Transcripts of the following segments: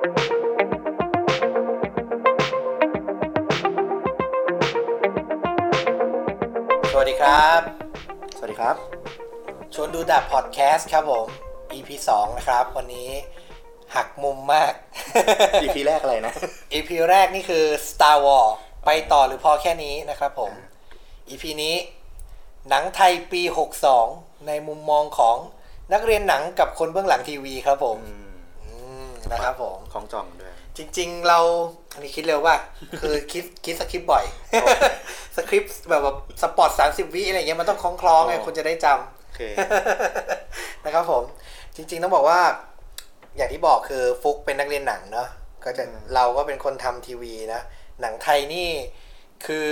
สวัสดีครับ สวัสดีครับ ชวนดูดับพอดแคสต์ครับผม EP 2 นะครับ วันนี้หักมุมมาก EP แรกอะไรนะ EP แรกนี่คือ Star Wars ไปต่อหรือพอแค่นี้นะครับผม EP นี้ หนังไทยปี 62 ในมุมมองของนักเรียนหนังกับคนเบื้องหลังทีวีครับผมอืม นะครับผมของจองด้วย จริง ๆ เราอันนี้คิดเร็วว่า คือคิดคิดสคริปต์บ่อย สคริปต์แบบแบบสปอร์ตสามสิบวิอะไรเงี้ยมันต้องคล้องคล้องๆไงอ๋อคนจะได้จโอเคำนะครับผม จริง ๆ ต้องบอกว่า อย่างที่บอกคือฟุกเป็นนักเรียนหนังเนาะก็จะเราก็เป็นคนทำทีวีนะ หนังไทยนี่คือ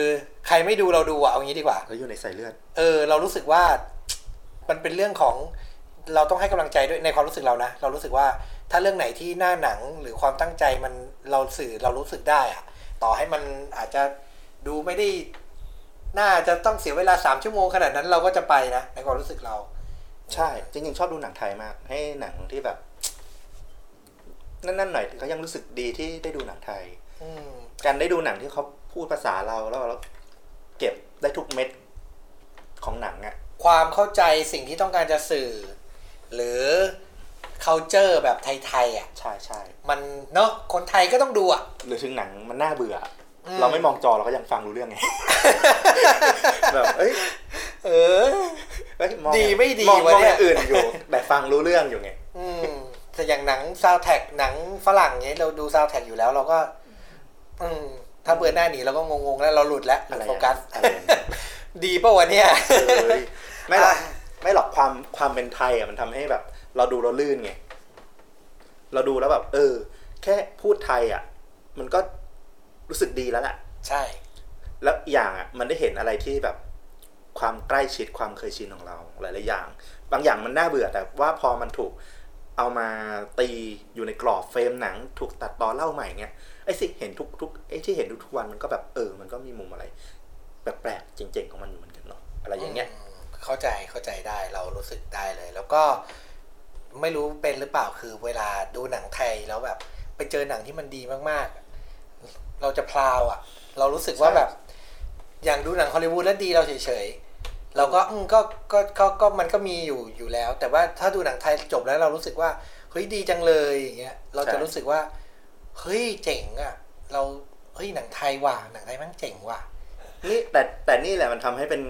ใครไม่ดูเราดูอะเอางี้ดีกว่าแล้วอยู่ในสายเลือด เออ เรารู้สึกว่ามันเป็นเรื่องของเราต้องให้กำลังใจด้วยในความรู้สึกเรานะ เรารู้สึกว่า ถ้าเรื่องไหนที่หน้าหนังหรือความตั้งใจมันเราสื่อเรารู้สึกได้อะต่อให้มันอาจจะดูไม่ได้น่าจะต้องเสียเวลาสามชั่วโมงขนาดนั้นเราก็จะไปนะในความรู้สึกเรา ใช่ จริงๆ ชอบดูหนังไทยมาก ให้หนังที่แบบ นั่นๆหน่อยเขายังรู้สึกดีที่ได้ดูหนังไทยอืมการได้ดูหนังที่เขาพูดภาษาเราแล้วเราเก็บได้ทุกเม็ดของหนังอะ่ะความเข้าใจสิ่งที่ต้องการจะสื่อ หรือ culture แบบไทยๆอะใช่ใช่มันเนาะคนไทยก็ต้องดูอะหรือถึงหนังมันน่าเบื่ออืมเราไม่มองจอเราก็ยังฟังรู้เรื่องไงแบบเอ้ยเออเอ้ยมองดีไม่ดีมองวะมองเนี่อยย่างอื่นอยู่แต่ฟังรู้เรื่องอยู่ไงอืมแต่อย่างหนังซาวแท็กหนังฝรั่งเนี้ยเราดูซาวแท็กอยู่แล้วเราก็ อืมถ้าเบื่อหน้าหนีเราก็งงๆแล้วเราหลุดแล้วหลุอะดไรโฟกัสอะไรอย่างเงี้ยดีป่าวะเนี่ยเอ้ยไม่หรอกอะไม่หรอกความความเป็นไทยอะมันทำให้แบบ เราดูเราลื่นไง เราดูแล้วแบบ เออ แค่พูดไทยอะ มันก็รู้สึกดีแล้วแหละใช่ แล้วอีกอย่างอะมันได้เห็นอะไรที่แบบความใกล้ชิดความเคยชินของเราหลายๆอย่าง บางอย่างมันน่าเบื่อแต่ว่าพอมันถูกเอามาตีอยู่ในกรอบเฟรมหนัง ถูกตัดต่อเล่าใหม่เงี้ยไอ้สิเห็นทุกทุกไอ้ที่เห็นทุกๆวันมันก็แบบเออ มันก็มีมุมอะไร แปลกๆเจ๋งๆของมันอยู่เหมือนกันเนาะอะไรอย่างเงี้ยอืมเข้าใจเข้าใจได้เรารู้สึกได้เลย แล้วก็ ไม่รู้เป็นหรือเปล่าคือเวลาดูหนังไทยแล้วแบบ ไปเจอหนังที่มันดีมากๆ เราจะพลาวอะ เรารู้สึกว่าใช่แบบ อย่างดูหนังฮอลลีวูดแล้วดีเราเฉยๆเราก็อืมก็ก็ก็ก็มันก็มีอยู่อยู่แล้ว แต่ว่าถ้าดูหนังไทยจบแล้วเรารู้สึกว่าเฮ้ยดีจังเลยอย่างเงี้ยเราจะรู้สึกว่าเฮ้ยเจ๋งอะ เราเฮ้ยหนังไทยว่ะหนังไทยมันเจ๋งว่ะนี่แต่แต่นี่แหละมันทำให้เป็น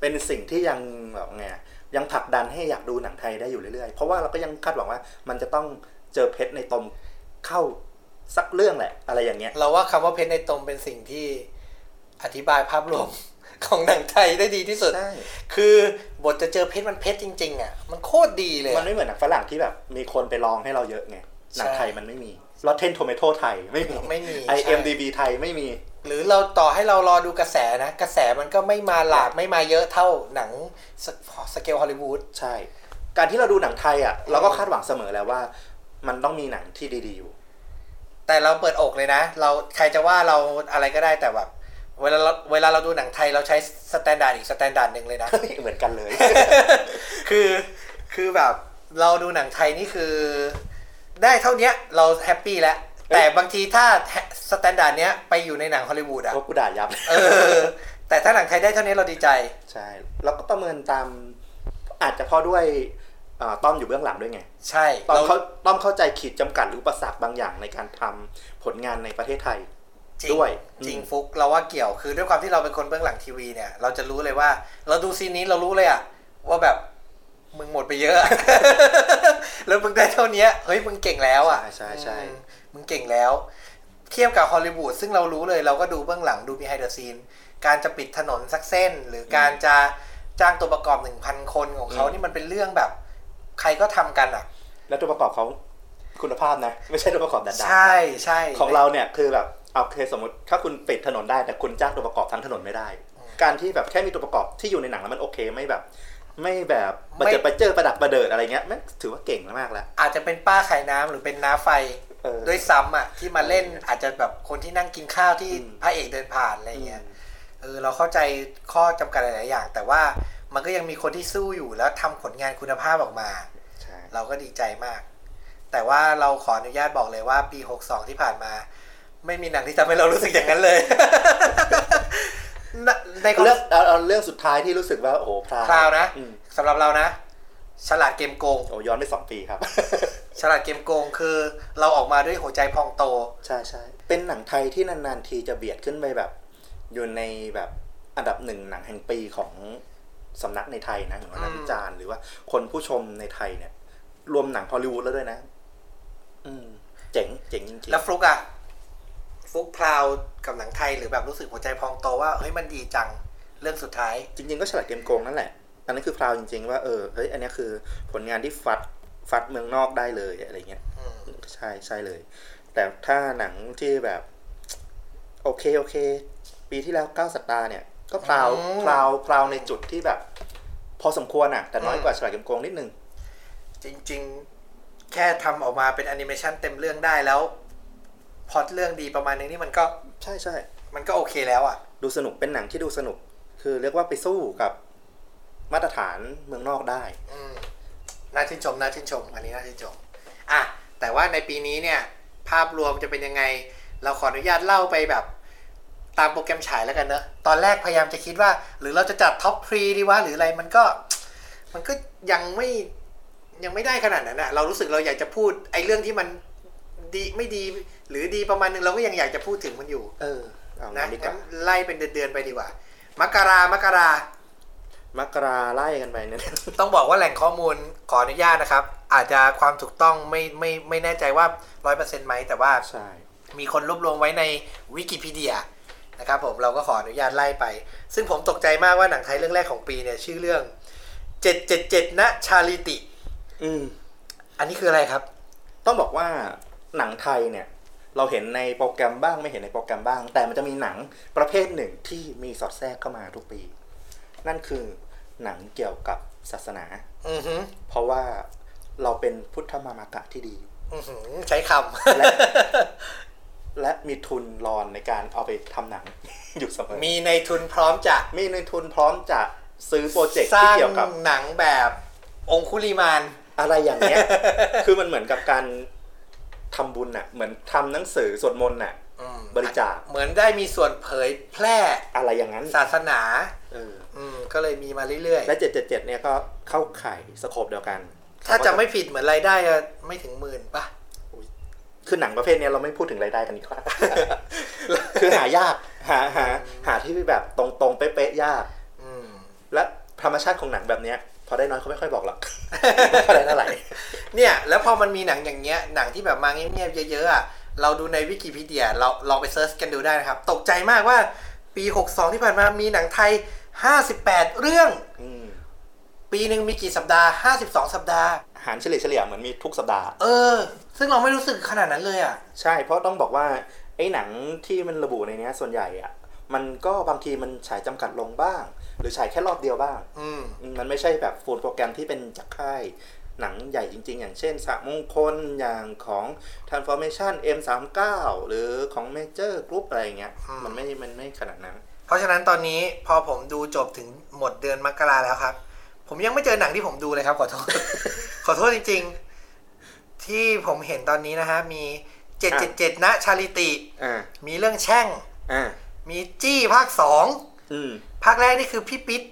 เป็นสิ่งที่ยังแบบไงอะ ยังผลักดันให้อยากดูหนังไทยได้อยู่เรื่อยๆ เพราะว่าเราก็ยังคาดหวังว่า มันจะต้องเจอเพชรในตมเข้าสักเรื่องแหละ อะไรอย่างเงี้ย เราว่าคำว่าเพชรในตมเป็นสิ่งที่อธิบายภาพรวมของหนังไทยได้ดีที่สุดใช่คือบทจะเจอเพชรมันเพชรจริง ๆ อะ มันโคตรดีเลย มันอะไม่เหมือนหนังฝรั่งที่แบบมีคนไปลองให้เราเยอะไง หนังไทยใช่มันไม่มี Rotten Tomatoes ไทยไม่มีไม่มี I ใช่ MDB ไทยไม่มี หรือเราต่อให้เรารอดูกระแสนะ กระแสมันก็ไม่มาหลากไม่มาเยอะเท่าหนังสสเกลฮอลลีวูดใช่ การที่เราดูหนังไทยอะ เราก็คาดหวังเสมอแล้วว่า มันต้องมีหนังที่ดีๆอยู่ แต่เราเปิดอกเลยนะ เราใครจะว่าเราอะไรก็ได้แต่แบบเวลาเราเวลาเราดูหนังไทยเราใช้ standard อีก standard หนึ่งเลยนะ เหมือนกันเลย คือคือแบบเราดูหนังไทยนี่คือ ได้เท่าเนี้ยเรา happy แล้วเอ้ย แต่บางทีถ้า standard เนี้ยไปอยู่ในหนังฮอลลีวูดอะก็กูด่ายับเออ แต่ถ้าหนังไทยได้เท่านี้เราดีใจ ใช่ แล้วก็ประเมินตาม อาจจะเพราะด้วยเอ่อต้อมอยู่เบื้องหลังด้วยไง ใช่ต้อมเราเขาต้อมเข้าใจขีดจำกัดหรืออุปสรรคบางอย่างในการทำผลงานในประเทศไทยจริงด้วยจริงอืมฟุกเราว่าเกี่ยวคือด้วยความที่เราเป็นคนเบื้องหลังทีวีเนี่ย เราจะรู้เลยว่า เราดูซีนนี้เรารู้เลยอะว่าแบบมึงหมดไปเยอะ แล้วมึงได้เท่านี้เฮ้ยมึงเก่งแล้วอะใช่ใช่ใช่อื มมึงเก่งแล้ว เทียบกับฮอลลีวูดซึ่งเรารู้เลยเราก็ดูเบื้องหลังดู behind the scene การจะปิดถนนสักเส้น หรือการจะจ้างตัวประกอบหนึ่งพันคนของเขานี่มันเป็นเรื่องแบบ ใครก็ทำกันอะ แล้วตัวประกอบเขาคุณภาพนะ ไม่ใช่ตัวประกอบดัดๆใช่ใช่ของเราเนี่ยคือแบบเอาเคสมมติถ้าคุณปิดถนนได้แต่คุณจ้างตัวประกอบทั้งถนนไม่ได้ การที่แบบแค่มีตัวประกอบที่อยู่ในหนังแล้วมันโอเคไม่แบบ ไม่แบบมาเจอไปเจอประดับประเดิดอะไรเงี้ยแม่งถือว่าเก่งมากแล้วอาจจะเป็นป้าขายน้ำหรือเป็นน้าไฟเออ ด้วยซ้ำอะที่มาเล่นอาจจะแบบคนที่นั่งกินข้าวที่อืมพระเอกเดินผ่านอะไรเงี้ยเออเราเข้าใจข้อจำกัดหลาย ๆ อย่าง แต่ว่ามันก็ยังมีคนที่สู้อยู่แล้วทำผลงานคุณภาพออกมาใช่เราก็ดีใจมาก แต่ว่าเราขออนุญาตบอกเลยว่าปี 62 ที่ผ่านมา ไม่มีหนังที่ทำให้เรารู้สึกอย่างนั้นเลย ในในความเรื่องเอาเอาเรื่องสุดท้ายที่รู้สึกว่าโอ้โหพราวคราวนะอืมสำหรับเรานะ ฉลาดเกมโกงโอ้ย้อนไปสองปีครับ ฉลาดเกมโกงคือเราออกมาด้วยหัวใจพองโต ใช่ใช่เป็นหนังไทยที่นานๆทีจะเบียดขึ้นไปแบบ อยู่ในแบบอันดับหนึ่งหนังแห่งปีของสำนักในไทยนะอย่างว่านักวิจารณ์หรือว่าคนผู้ชมในไทยเนี่ย รวมหนังฮอลลีวูดแล้วด้วยนะ อืม เจ๋งเจ๋งจริงแล้วฟลุกอะฟลุกพราวกับหนังไทยหรือแบบรู้สึกหัวใจพองโตว่าเฮ้ยมันดีจังเรื่องสุดท้ายๆจริง ๆ ก็ฉลาดเกมโกงนั่นแหละ อันนั้นคือพราวจริง ๆ ว่าเออเฮ้ยอันนี้คือผลงานที่ฟัดฟัดเมืองนอกได้เลยอะไรเงี้ยอืมใช่ใช่เลย แต่ถ้าหนังที่แบบ โอเคโอเค ปีที่แล้วเก้าสัปดาห์เนี่ย ก็พราวอืมพราวพราวในจุดที่แบบ พอสมควรอะ แต่น้อยอืมกว่าฉลาดเกมโกงนิดนึง จริง ๆ แค่ทำออกมาเป็นแอนิเมชันเต็มเรื่องได้แล้วพล็อตเรื่องดีประมาณนึงนี่มันก็ใช่ใช่มันก็โอเคแล้วอะดูสนุกเป็นหนังที่ดูสนุก คือเรียกว่าไปสู้กับ มาตรฐานเมืองนอกได้อืมน่าชื่นชมน่าชื่นชม อันนี้น่าชื่นชมอะแต่ว่าในปีนี้เนี่ย ภาพรวมจะเป็นยังไง เราขออนุญาตเล่าไปแบบตามโปรแกรมฉายแล้วกันเนอะตอนแรกพยายามจะคิดว่า หรือเราจะจัดท็อปทรีดีวะหรืออะไรมันก็ มันก็ยังไม่ยังไม่ได้ขนาดนั้นอะเรารู้สึกเราอยากจะพูดไอ้เรื่องที่มันดีไม่ดี หรือดีประมาณนึงเราก็ยังอยากจะพูดถึงมันอยู่ เออเอานะงั้นดีกงั้ว่านไล่เป็นเดือนๆไปดีกว่า มกรามกรา มกราไล่กันไปเนี่ยต้องบอกว่าแหล่งข้อมูลขออนุญาตนะครับ อาจจะความถูกต้องไม่ไม่ไม่แน่ใจว่าร้อยเปอร์เซ็นต์ไหมแต่ว่าใช่มีคนรวบรวมไว้ในวิกิพีเดียนะครับผมเราก็ขออนุญาตไล่ไป ซึ่งผมตกใจมากว่าหนังไทยเรื่องแรกของปีเนี่ยชื่อเรื่อง777ณชาลิติ อืม อันนี้คืออะไรครับ ต้องบอกว่าหนังไทยเนี่ย เราเห็นในโปรแกรมบ้างไม่เห็นในโปรแกรมบ้าง แต่มันจะมีหนังประเภทหนึ่งที่มีสอดแทรกเข้ามาทุกปี นั่นคือหนังเกี่ยวกับศาสนาอือหือเพราะว่าเราเป็นพุทธมามากะที่ดีอือหือใช้คและและมีทุนรอนในการเอาไปทำหนัง อยู่เสมอำมีในทุนพร้อมจะมีในทุนพร้อมจะซื้อโปรเจกต์สร้าที่งเกี่ยวกับหนังแบบองคุลิมานอะไรอย่างเงี้ย คือมันเหมือนกับการทำบุญน่ะ เหมือนทำหนังสือสวดมนต์น่ะอืมบริจาค เหมือนได้มีส่วนเผยแพร่อะไรอย่างนั้น ศาสนาเอออืม ก็เลยมีมาเรื่อยและ 777 เนี่ยก็เข้าข่ายสโคปเดียวกันๆถ้าจะไม่ผิดเหมือนรายได้อะไม่ถึงหมื่นป่ะคือหนังประเภทเนี้ยเราไม่พูดถึงรายได้กันดีกว่าคือหายากหาหาหาที่แบบตรงๆเป๊ะๆยากอืมและธรรมชาติของหนังแบบเนี้ยพอได้น้อยเขาไม่ค่อยบอกหรอกไม่ค่อยได้เท่าไหร่เนี่ย แล้วพอมันมีหนังอย่างเงี้ยหนังที่แบบมาเงียบๆเยอะๆอะเราดูในวิกิพีเดียเราลองไปเซิร์ชกันดูได้นะครับ ตกใจมากว่าปี 62 ที่ผ่านมามีหนังไทย 58 เรื่องอืมปีหนึ่งมีกี่สัปดาห์ 52 สัปดาห์ หารเฉลี่ยเฉลี่ยเหมือนมีทุกสัปดาห์ เออ ซึ่งเราไม่รู้สึกขนาดนั้นเลยอะ ใช่ เพราะต้องบอกว่า ไอ้หนังที่มันระบุในเนี้ยส่วนใหญ่อะมันก็บางทีมันฉายจำกัดลงบ้าง หรือฉายแค่รอบเดียวบ้างอืมอืมมันไม่ใช่แบบฟูลโปรแกรมที่เป็นจากค่ายหนังใหญ่จริง ๆ อย่างเช่นสะมงคลอย่างของ Transformation M39 หรือของ Major Group อะไรอย่างเงี้ยอืมมันไม่ มันไม่ขนาดนั้น เพราะฉะนั้นตอนนี้พอผมดูจบถึงหมดเดือนมกราแล้วครับ ผมยังไม่เจอหนังที่ผมดูเลยครับ ขอโทษ ขอโทษจริง ๆ ที่ผมเห็นตอนนี้นะฮะมี777ณชาลิติอ่ามีเรื่องแช่งอ่ามีจี้ภาคสองอืมภาคแรกนี่คือพี่ปิ๊ด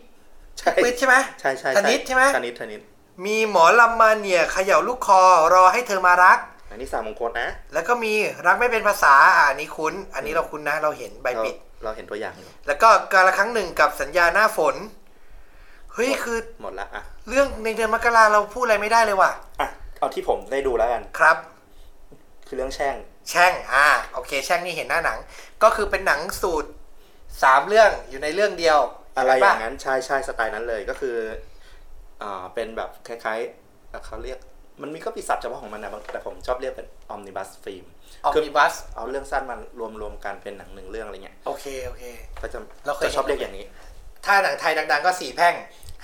ใช่ปิ๊ดใช่ไหมใช่ใช่ธนิตใช่ไหมธนิตธนิตมีหมอลำมาเนี่ยเขย่าลูกคอรอให้เธอมารัก อันนี้สามมงคลนะ แล้วก็มีรักไม่เป็นภาษาอะอันนี้คุ้น อันนี้เราคุ้นนะ เราเห็นใบเราปิด เราเห็นตัวอย่างอยู่แล้วก็การละครั้งหนึ่งกับสัญญาหน้าฝน เฮ้ยคือหมดละอะเรื่องในเดือนมกราเราพูดอะไรไม่ได้เลยว่ะอะเอาที่ผมได้ดูแล้วกันครับ คือเรื่องแช่ง แช่งอ่าโอเค แช่งนี่เห็นหน้าหนัง ก็คือเป็นหนังสูตรสามเรื่องอยู่ในเรื่องเดียว อะไรอใช่ปย่างนั้นใช่ใช่สไตล์นั้นเลยก็คืออ่าเป็นแบบคล้ายๆเอ่อเขาเรียก มันมีก็มีศัพท์เฉพาะของมันนะบางแต่ผมชอบเรียกเป็นออมนิบัสฟิล์ม ออมนิบัสเอาเรื่องสั้นมารวมรวมกันเป็นหนังหนึ่งเรื่องอะไรเงี้ยโอเคโอเคก็จะเราเคยจะชอบเรียกอย่างนี้ ถ้าหนังไทยดัง ๆ ก็สี่แพร่ง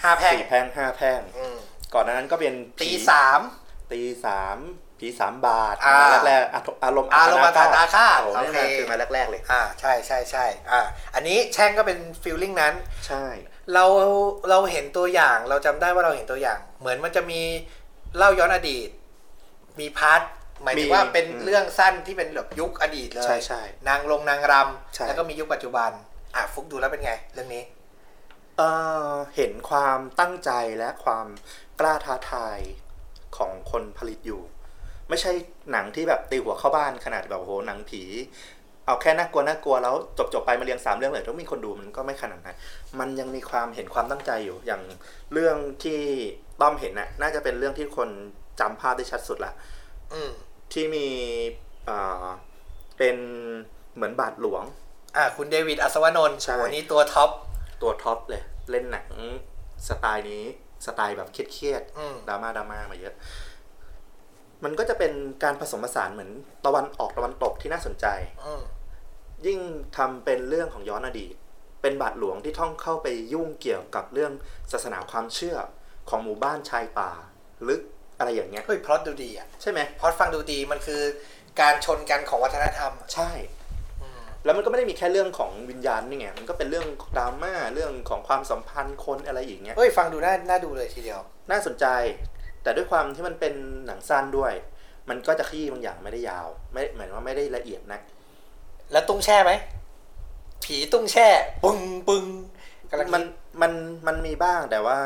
ห้าแพร่งสี่แพร่งห้าแพร่งอืมก่อนหน้านั้นก็เป็นผีตีสามตีสามผีสามบาทอ่าแรกๆอะอารมณ์อารมณ์อาถรรพ์อาฆาตโอ้โหโอนี่เคนะคือมาแรกๆเลย อ่าใช่ใช่ใช่อ่าอันนี้แช่งก็เป็น feeling นั้น ใช่เราเราเห็นตัวอย่างเราจำได้ว่าเราเห็นตัวอย่าง เหมือนมันจะมีเล่าย้อนอดีต มี part หมายถึงว่ามีเป็นอืมเรื่องสั้นที่เป็นแบบยุคอดีตเลยใช่ใช่นางรำนางรำใช่แล้วก็มียุคปัจจุบันอะฟุกดูแล้วเป็นไง เรื่องนี้เอ่อเห็นความตั้งใจและความกล้าท้าทายของคนผลิตอยู่ ไม่ใช่หนังที่แบบตีหัวเข้าบ้านขนาดแบบโอ้โหหนังผี เอาแค่น่ากลัวน่ากลัวแล้วจบจบๆไปมาเรียงสามเรื่องเลยต้องมีคนดูมันก็ไม่ขนาดนั้นมันยังมีความเห็นความตั้งใจอยู่อย่างเรื่องที่ต้อมเห็นน่ะน่าจะเป็นเรื่องที่คนจำภาพได้ชัดสุดละอืม ที่มีเอ่อเป็นเหมือนบาทหลวง อะคุณเดวิดอัศวนนท์ใช่โหนี่ตัวท็อป ตัวท็อปเลย เล่นหนังสไตล์นี้ สไตล์แบบเครียดอืมๆดราม่าดราม่ามาเยอะ มันก็จะเป็นการผสมผสานเหมือนตะวันออกตะวันตกที่น่าสนใจอืมยิ่งทำเป็นเรื่องของย้อนอดีต เป็นบาทหลวงที่ท่องเข้าไปยุ่งเกี่ยวกับเรื่องศาสนาความเชื่อของหมู่บ้านชายป่า ลึก อะไรอย่างเงี้ยเฮ้ยพล็อตดูดีอะใช่ไหมพล็อตฟังดูดีมันคือการชนกันของวัฒนธรรมอะใช่แล้วมันก็ไม่ได้มีแค่เรื่องของวิญญาณนี่ไง มันก็เป็นเรื่องดราม่า เรื่องของความสัมพันธ์คนอะไรอย่างเงี้ยเฮ้ย ฟังดูน่า น่าดูเลยทีเดียว น่าสนใจ แต่ด้วยความที่มันเป็นหนังสั้นด้วย มันก็จะขยี้บางอย่างไม่ได้ยาว ไม่เหมือนว่าไม่ได้ละเอียดนักแล้วตุ้งแช่ไหม ผีตุ้งแช่ ปึ้งปึ้งกำลังมันมันมันมีบ้างแต่ว่า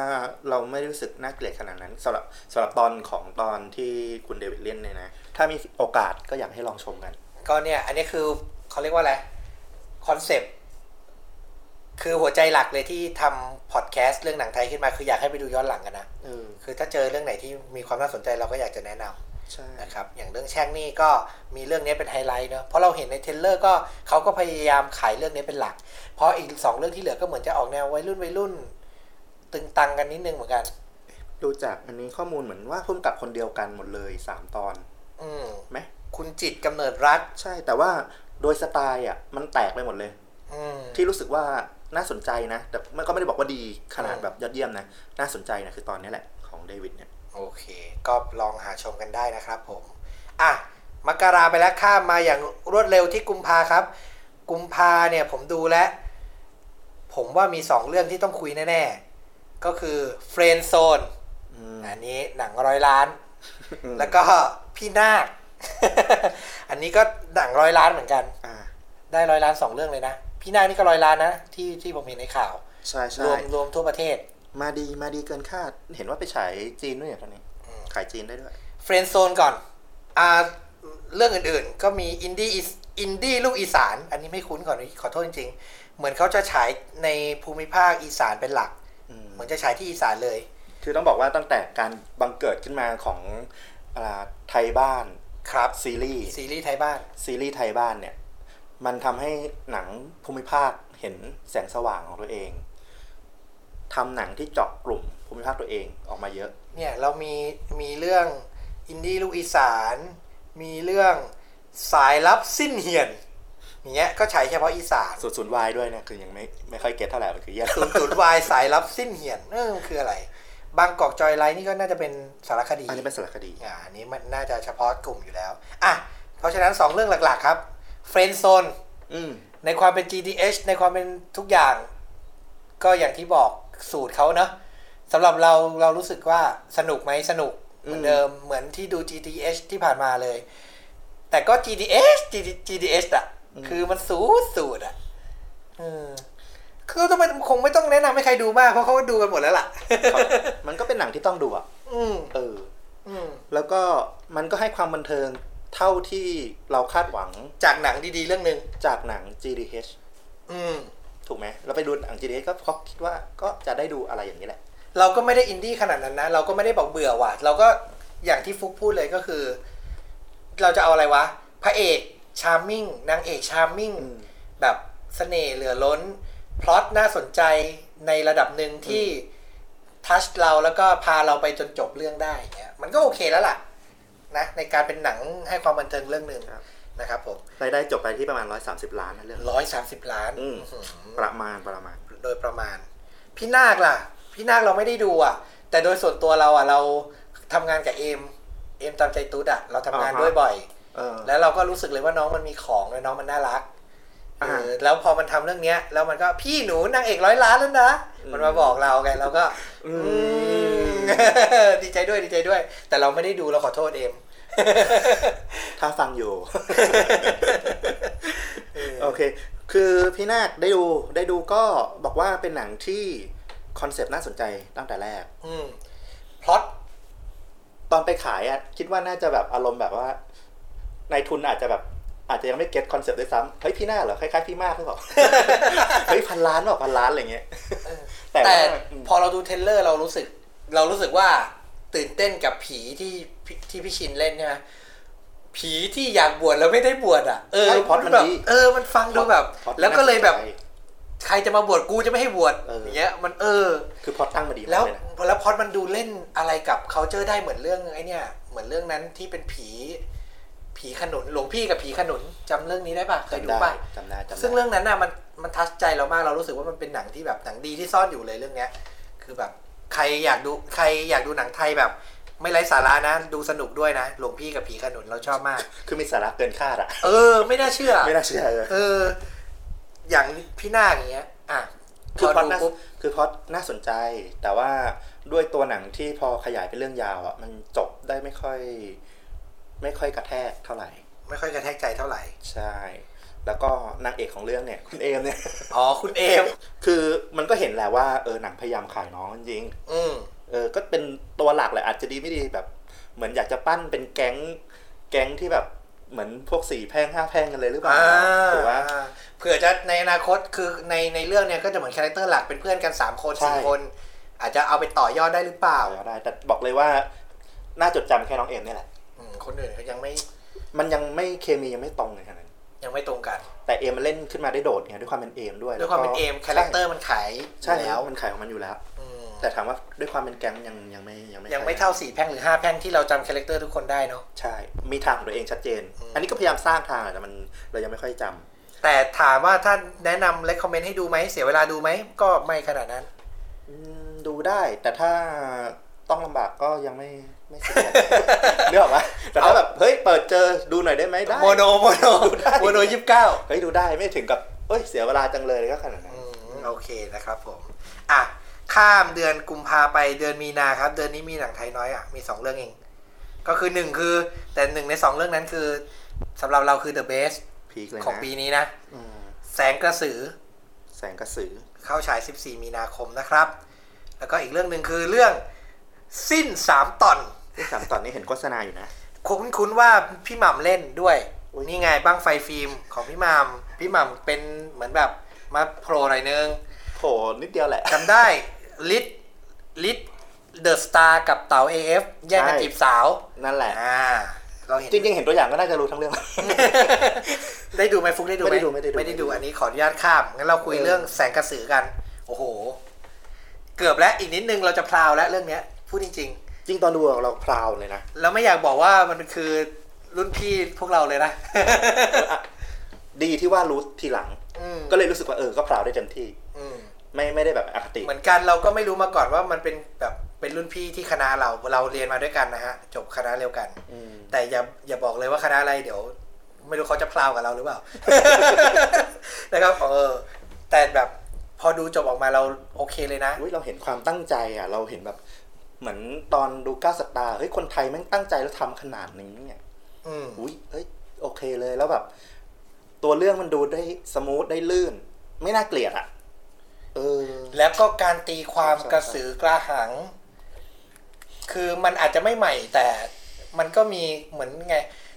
เราไม่รู้สึกน่าเกลียดขนาดนั้นสำหรับสำหรับตอนของตอนที่คุณเดวิดเล่นเนี่ยนะ ถ้ามีโอกาสก็อยากให้ลองชมกัน ก็เนี่ย อันนี้คือเขาเรียกว่าอะไร concept คือหัวใจหลักเลยที่ทำพอดแคสต์เรื่องหนังไทยขึ้นมา คืออยากให้ไปดูย้อนหลังกันนะเออคือถ้าเจอเรื่องไหนที่มีความน่าสนใจเราก็อยากจะแนะนำใช่ นะครับอย่างเรื่องแช่งนี่ก็มีเรื่องนี้เป็นไฮไลท์เนอะเพราะเราเห็นใน trailer ก็เขาก็พยายามขายเรื่องนี้เป็นหลัก เพราะอีกสองเรื่องที่เหลือก็เหมือนจะออกแนววัยรุ่นวัยรุ่น ตึงตังกันนิดนึงเหมือนกัน ดูจากอันนี้ข้อมูลเหมือนว่าพุ่มกับคนเดียวกันหมดเลยสามตอน อืมไหมคุณจิตกำเนิดรัฐ ใช่แต่ว่าโดยสไตล์อะมันแตกไปหมดเลยอืมที่รู้สึกว่าน่าสนใจนะ แต่มันก็ไม่ได้บอกว่าดีขนาดอืมแบบยอดเยี่ยมนะ น่าสนใจนะคือตอนนี้แหละของเดวิดเนี่ย โอเค ก็ลองหาชมกันได้นะครับผม อะ มกราไปแล้วข้ามมาอย่างรวดเร็วที่กุมภาครับ กุมภาเนี่ยผมดูแล้วผมว่ามีสองเรื่องที่ต้องคุยแน่ ๆ ก็คือเฟรนโซนอืมอันนี้หนังร้อยล้าน แล้วก็พี่นาค อันนี้ก็หนังร้อยล้านเหมือนกันอ่าได้ร้อยล้านสองเรื่องเลยนะ พี่นาคนี่ก็ร้อยล้านนะที่ที่ผมเห็นในข่าว ใช่ใช่รวมรวมทั่วประเทศ มาดีมาดีเกินคาด เห็นว่าไปฉายจีนด้วยเนี่ยตอนนี้ ขายจีนได้ด้วย Friend Zone ก่อน อ่า เรื่องอื่นๆ ก็มีอินดี้อินดี้ลูกอีสาน อันนี้ไม่คุ้นก่อนขอโทษจริงๆ เหมือนเขาจะฉายในภูมิภาคอีสานเป็นหลักอืมเหมือนจะฉายที่อีสานเลย คือต้องบอกว่าตั้งแต่การบังเกิดขึ้นมาของอ่าไทยบ้านครับซีรีส์ซีรีส์ไทยบ้านซีรีส์ไทยบ้านเนี่ย มันทำให้หนังภูมิภาคเห็นแสงสว่างของตัวเอง ทำหนังที่เจาะกลุ่มภูมิภาคตัวเองออกมาเยอะ เนี่ยเรามีมีเรื่องอินดี้ลูกอีสาน มีเรื่องสายลับสิ้นเหียนอย่างเงี้ยก็ฉายเฉพาะอีสานสุดศูนย์วายด้วยนะคือยังไม่ไม่ค่อยเก็ตเท่าไหร่มันคือแยกศูนย์ศูนย์วายสายลับสิ้นเหียนเออมันคืออะไร บางกอกจอยไลท์นี่ก็น่าจะเป็นสารคดีอันนี้เป็นสารคดีอ่าอันนี้มันน่าจะเฉพาะกลุ่มอยู่แล้วอะเพราะฉะนั้น 2 เรื่องหลัก ๆ ครับเฟรนโซนอืมในความเป็น GDH ในความเป็นทุกอย่าง ก็อย่างที่บอก สูตรเขาเนอะสำหรับเราเรารู้สึกว่าสนุกไหมสนุกเหมือนเดิมเหมือนที่ดู GDH ที่ผ่านมาเลย แต่ก็ GDH GDH อะคือมันสูตรสูตรอะอืมคือต้องมันคงไม่ต้องแนะนำให้ใครดูมาก เพราะเขาก็ดูกันหมดแล้วล่ะ มันก็เป็นหนังที่ต้องดูอะอืมเอออืมแล้วก็มันก็ให้ความบันเทิงเท่าที่เราคาดหวังจากหนังดีๆ เรื่องหนึ่งจากหนัง GDH อืม ถูกไหมเราไปดูหนัง GDH ก็เพราะคิดว่าก็จะได้ดูอะไรอย่างนี้แหละ เราก็ไม่ได้อินดี้ขนาดนั้นนะ เราก็ไม่ได้บอกเบื่อว่ะ เราก็อย่างที่ฟุกพูดเลยก็คือ เราจะเอาอะไรวะ พระเอก charming นางเอก charming อืมแบบเสน่ห์เหลือล้นพล็อตน่าสนใจในระดับหนึ่งที่ทัชเราแล้วก็พาเราไปจนจบเรื่องได้เงี้ยมันก็โอเคแล้วล่ะนะในการเป็นหนังให้ความบันเทิงเรื่องหนึ่งครับ นะครับผมรายได้จบไปที่ประมาณ 130 ล้านนะเรื่องร้อยสามสิบล้านอืมอื้อหือประมาณประมาณ โดยประมาณ พี่นาคล่ะ พี่นาคเราไม่ได้ดูอะ แต่โดยส่วนตัวเราอะเราทำงานกับเอมเอมตามใจตุ๊ดอะเราทำงานอ่าฮะ ด้วยบ่อย เออ แล้วเราก็รู้สึกเลยว่าน้องมันมีของและน้องมันน่ารักอ่าเออแล้วพอมันทำเรื่องเนี้ย แล้วมันก็พี่หนูนางเอกร้อยล้านแล้วนะอืมมันมาบอกเราไงเราก็ อืมอืมดีใจด้วยดีใจด้วย แต่เราไม่ได้ดูเราขอโทษเอม ถ้าฟังอยู่ โอเค คือพี่นาคได้ดูได้ดูก็บอกว่าเป็นหนังที่ concept น่าสนใจตั้งแต่แรก อืมพล็อตตอนไปขายอะคิดว่าน่าจะแบบอารมณ์แบบว่า ในทุนอาจจะแบบอาจจะยังไม่ get concept ด้วยซ้ำเฮ้ยพี่นาคเหรอคล้ายๆพี่มากหรือเปล่าเฮ้ยพันล้านเปล่าพันล้านอะไรเงี้ยแต่แต่ว่าอืมพอเราดู trailer เรารู้สึก เรารู้สึกว่าตื่นเต้นกับผีที่พี่ ที่พี่ชินเล่นใช่ไหมผีที่อยากบวชแล้วไม่ได้บวชอะเออใช่พล็อตมันแบบดีเออมันฟังดูแบบพล็อตแล้วก็เลยแบบน่าสนใจใครจะมาบวชกูจะไม่ให้บวชเออออย่างเงี้ย มันเออ คือพล็อตตั้งมาดีมากแล้วเลยนะแล้วพอดมันดูเล่นอะไรกับ c u เจอร์ได้เหมือนเรื่องไอ้เนี่ยเหมือนเรื่องนั้นที่เป็นผีผีขนุนหลวงพี่กับผีขนุนจำเรื่องนี้ได้ปะเคยดูจำได้ปะจำได้จำได้ซึ่งเรื่องนั้นน่ะมันมันทัชใจเรามากเรารู้สึกว่ามันเป็นหนังที่แบบหนังดีที่ซ่อนอยู่เลยเรื่องเนี้ย คือแบบ ใครอยากดูใครอยากดูหนังไทยแบบ ไม่ไร้สาระนะ ดูสนุกด้วยนะ หลวงพี่กับผีขนุนเราชอบมาก คือมีสาระเกินคาดอะเออ ไม่น่าเชื่อ ไม่น่าเชื่อเลยเออ อย่างพี่นาคอย่างเงี้ย อะคือพล็อตดูน่าปุ๊บคือพล็อตน่าสนใจ แต่ว่าด้วยตัวหนังที่พอขยายเป็นเรื่องยาวอะ มันจบได้ไม่ค่อย ไม่ค่อยกระแทกเท่าไหร่ ไม่ค่อยกระแทกใจเท่าไหร่ ใช่ แล้วก็นางเอกของเรื่องเนี่ย คุณเอมเนี่ย อ๋อ คุณเอม คือมันก็เห็นแหละว่าเออหนังพยายามขายน้องจริง อืม เออก็เป็นตัวหลักแหละอาจจะดีไม่ดีแบบ เหมือนอยากจะปั้นเป็นแก๊งแก๊งที่แบบเหมือนพวกสี่แพร่งห้าแพร่งกันเลยหรือเปล่าอ่าถูกว่าเผื่อจะในอนาคตคือในในเรื่องเนี้ยก็จะเหมือน character หลักเป็นเพื่อนกันสามคนใช่สี่คน อาจจะเอาไปต่อยอดได้หรือเปล่าเอาได้แต่บอกเลยว่าน่าจดจำแค่น้องเอมเนี่ยแหละอืมคนอื่นเขายังไม่ มันยังไม่เคมียังไม่ตรงเลยขนาดนั้นยังไม่ตรงกัน แต่เอมมันเล่นขึ้นมาได้โดดไงด้วยความเป็นเอมด้วยด้วยความเป็นเอม character มันขายใช่อยู่แล้แล้วมันขายของมันอยู่แล้วอืม แต่ถามว่าด้วยความเป็นแก๊งยังยังไม่ยังไม่ยังไม่เท่าสี่แพร่งหรือห้าแพร่งที่เราจำ character ทุกคนได้เนาะใช่ มีทางของตัวเองชัดเจน อันนี้ก็พยายามสร้างทางแต่มันเรายังไม่ค่อยจำแต่ถามว่าถ้าแนะนำ recommend ให้ดูไหมเสียเวลาดูไหมก็ไม่ขนาดนั้นอืมดูได้แต่ถ้าต้องลำบากก็ยังไม่ไม่สะดวกเรื่องว่าแต่ถ้าแบบเฮ้ยเปิดเจอดูหน่อยได้ไหมได้โมโนโมโนได้โมโนยี่สิบเก้าเฮ้ยดูได้ไม่ถึงกับเอ้ยเสียเวลาจังเลยก็ขนาดนั้นอืมโอเคนะครับผมอะ ข้ามเดือนกุมภาไปเดือนมีนาครับ เดือนนี้มีหนังไทยน้อยอะมีสองเรื่องเอง ก็คือหนึ่งคือ แต่หนึ่งในสองเรื่องนั้นคือสำหรับเราคือ the best พีคเลยนะของปีนี้นะอืมแสงกระสือแสงกระสือเข้าฉาย 14 มีนาคมนะครับ แล้วก็อีกเรื่องหนึ่งคือเรื่องสิ้นสามตอน ที่สามตอนนี้เห็นโฆษณาอยู่นะ คุ้นคุ้นๆว่าพี่หม่ำเล่นด้วย อุ๊ย นี่ไงบ้างไฟฟิล์มของพี่หม่ำพี่หม่ำเป็นเหมือนแบบมาโผล่หน่อยนึงโผล่นิดเดียวแหละจำได้ ริทริทเดอะสตาร์กับเต๋า AF แย่งกันใช่จีบสาว นั่นแหละ อ่า เราเห็นจริงๆเห็นตัวอย่างก็น่าจะรู้ทั้งเรื่อง ได้ดูไหมฟุกได้ดูไหมไม่ได้ดูไม่ได้ดูไม่ได้ดูอันนี้ขออนุญาตข้ามงั้นเราคุยเออเรื่องแสงกระสือกัน โอ้โห เกือบแล้วอีกนิดนึงเราจะ proud แล้วเรื่องเนี้ยพูดจริงจริงตอนดูเรา proud เลยนะเราไม่อยากบอกว่ามันคือรุ่นพี่พวกเราเลยนะดีที่ว่ารู้ทีหลังอืมก็เลยรู้สึกว่าเออก็พราวได้เต็มที่อืม ไม่ไม่ได้แบบอคติ เหมือนกันเราก็ไม่รู้มาก่อนว่ามันเป็นแบบเป็นรุ่นพี่ที่คณะเราเราเรียนมาด้วยกันนะฮะ จบคณะเดียวกันอืมแต่อย่าอย่าบอกเลยว่าคณะอะไรเดี๋ยว ไม่รู้เขาจะพลาวกับเราหรือเปล่านะครับเออแต่แบบพอดูจบออกมาเราโอเคเลยนะอุ๊ยเราเห็นความตั้งใจอะ เราเห็นแบบเหมือนตอนดูก้าวสตาร์เฮ้ยคนไทยแม่งตั้งใจแล้วทำขนาดนี้เนี่ยอืมอุ้ยเอ้ยโอเคเลยแล้วแบบ ตัวเรื่องมันดูได้ smooth ได้ลื่น ไม่น่าเกลียดอะเออ แล้วก็การตีความใช่กระสือกระหัง คือมันอาจจะไม่ใหม่แต่มันก็มีเหมือนไง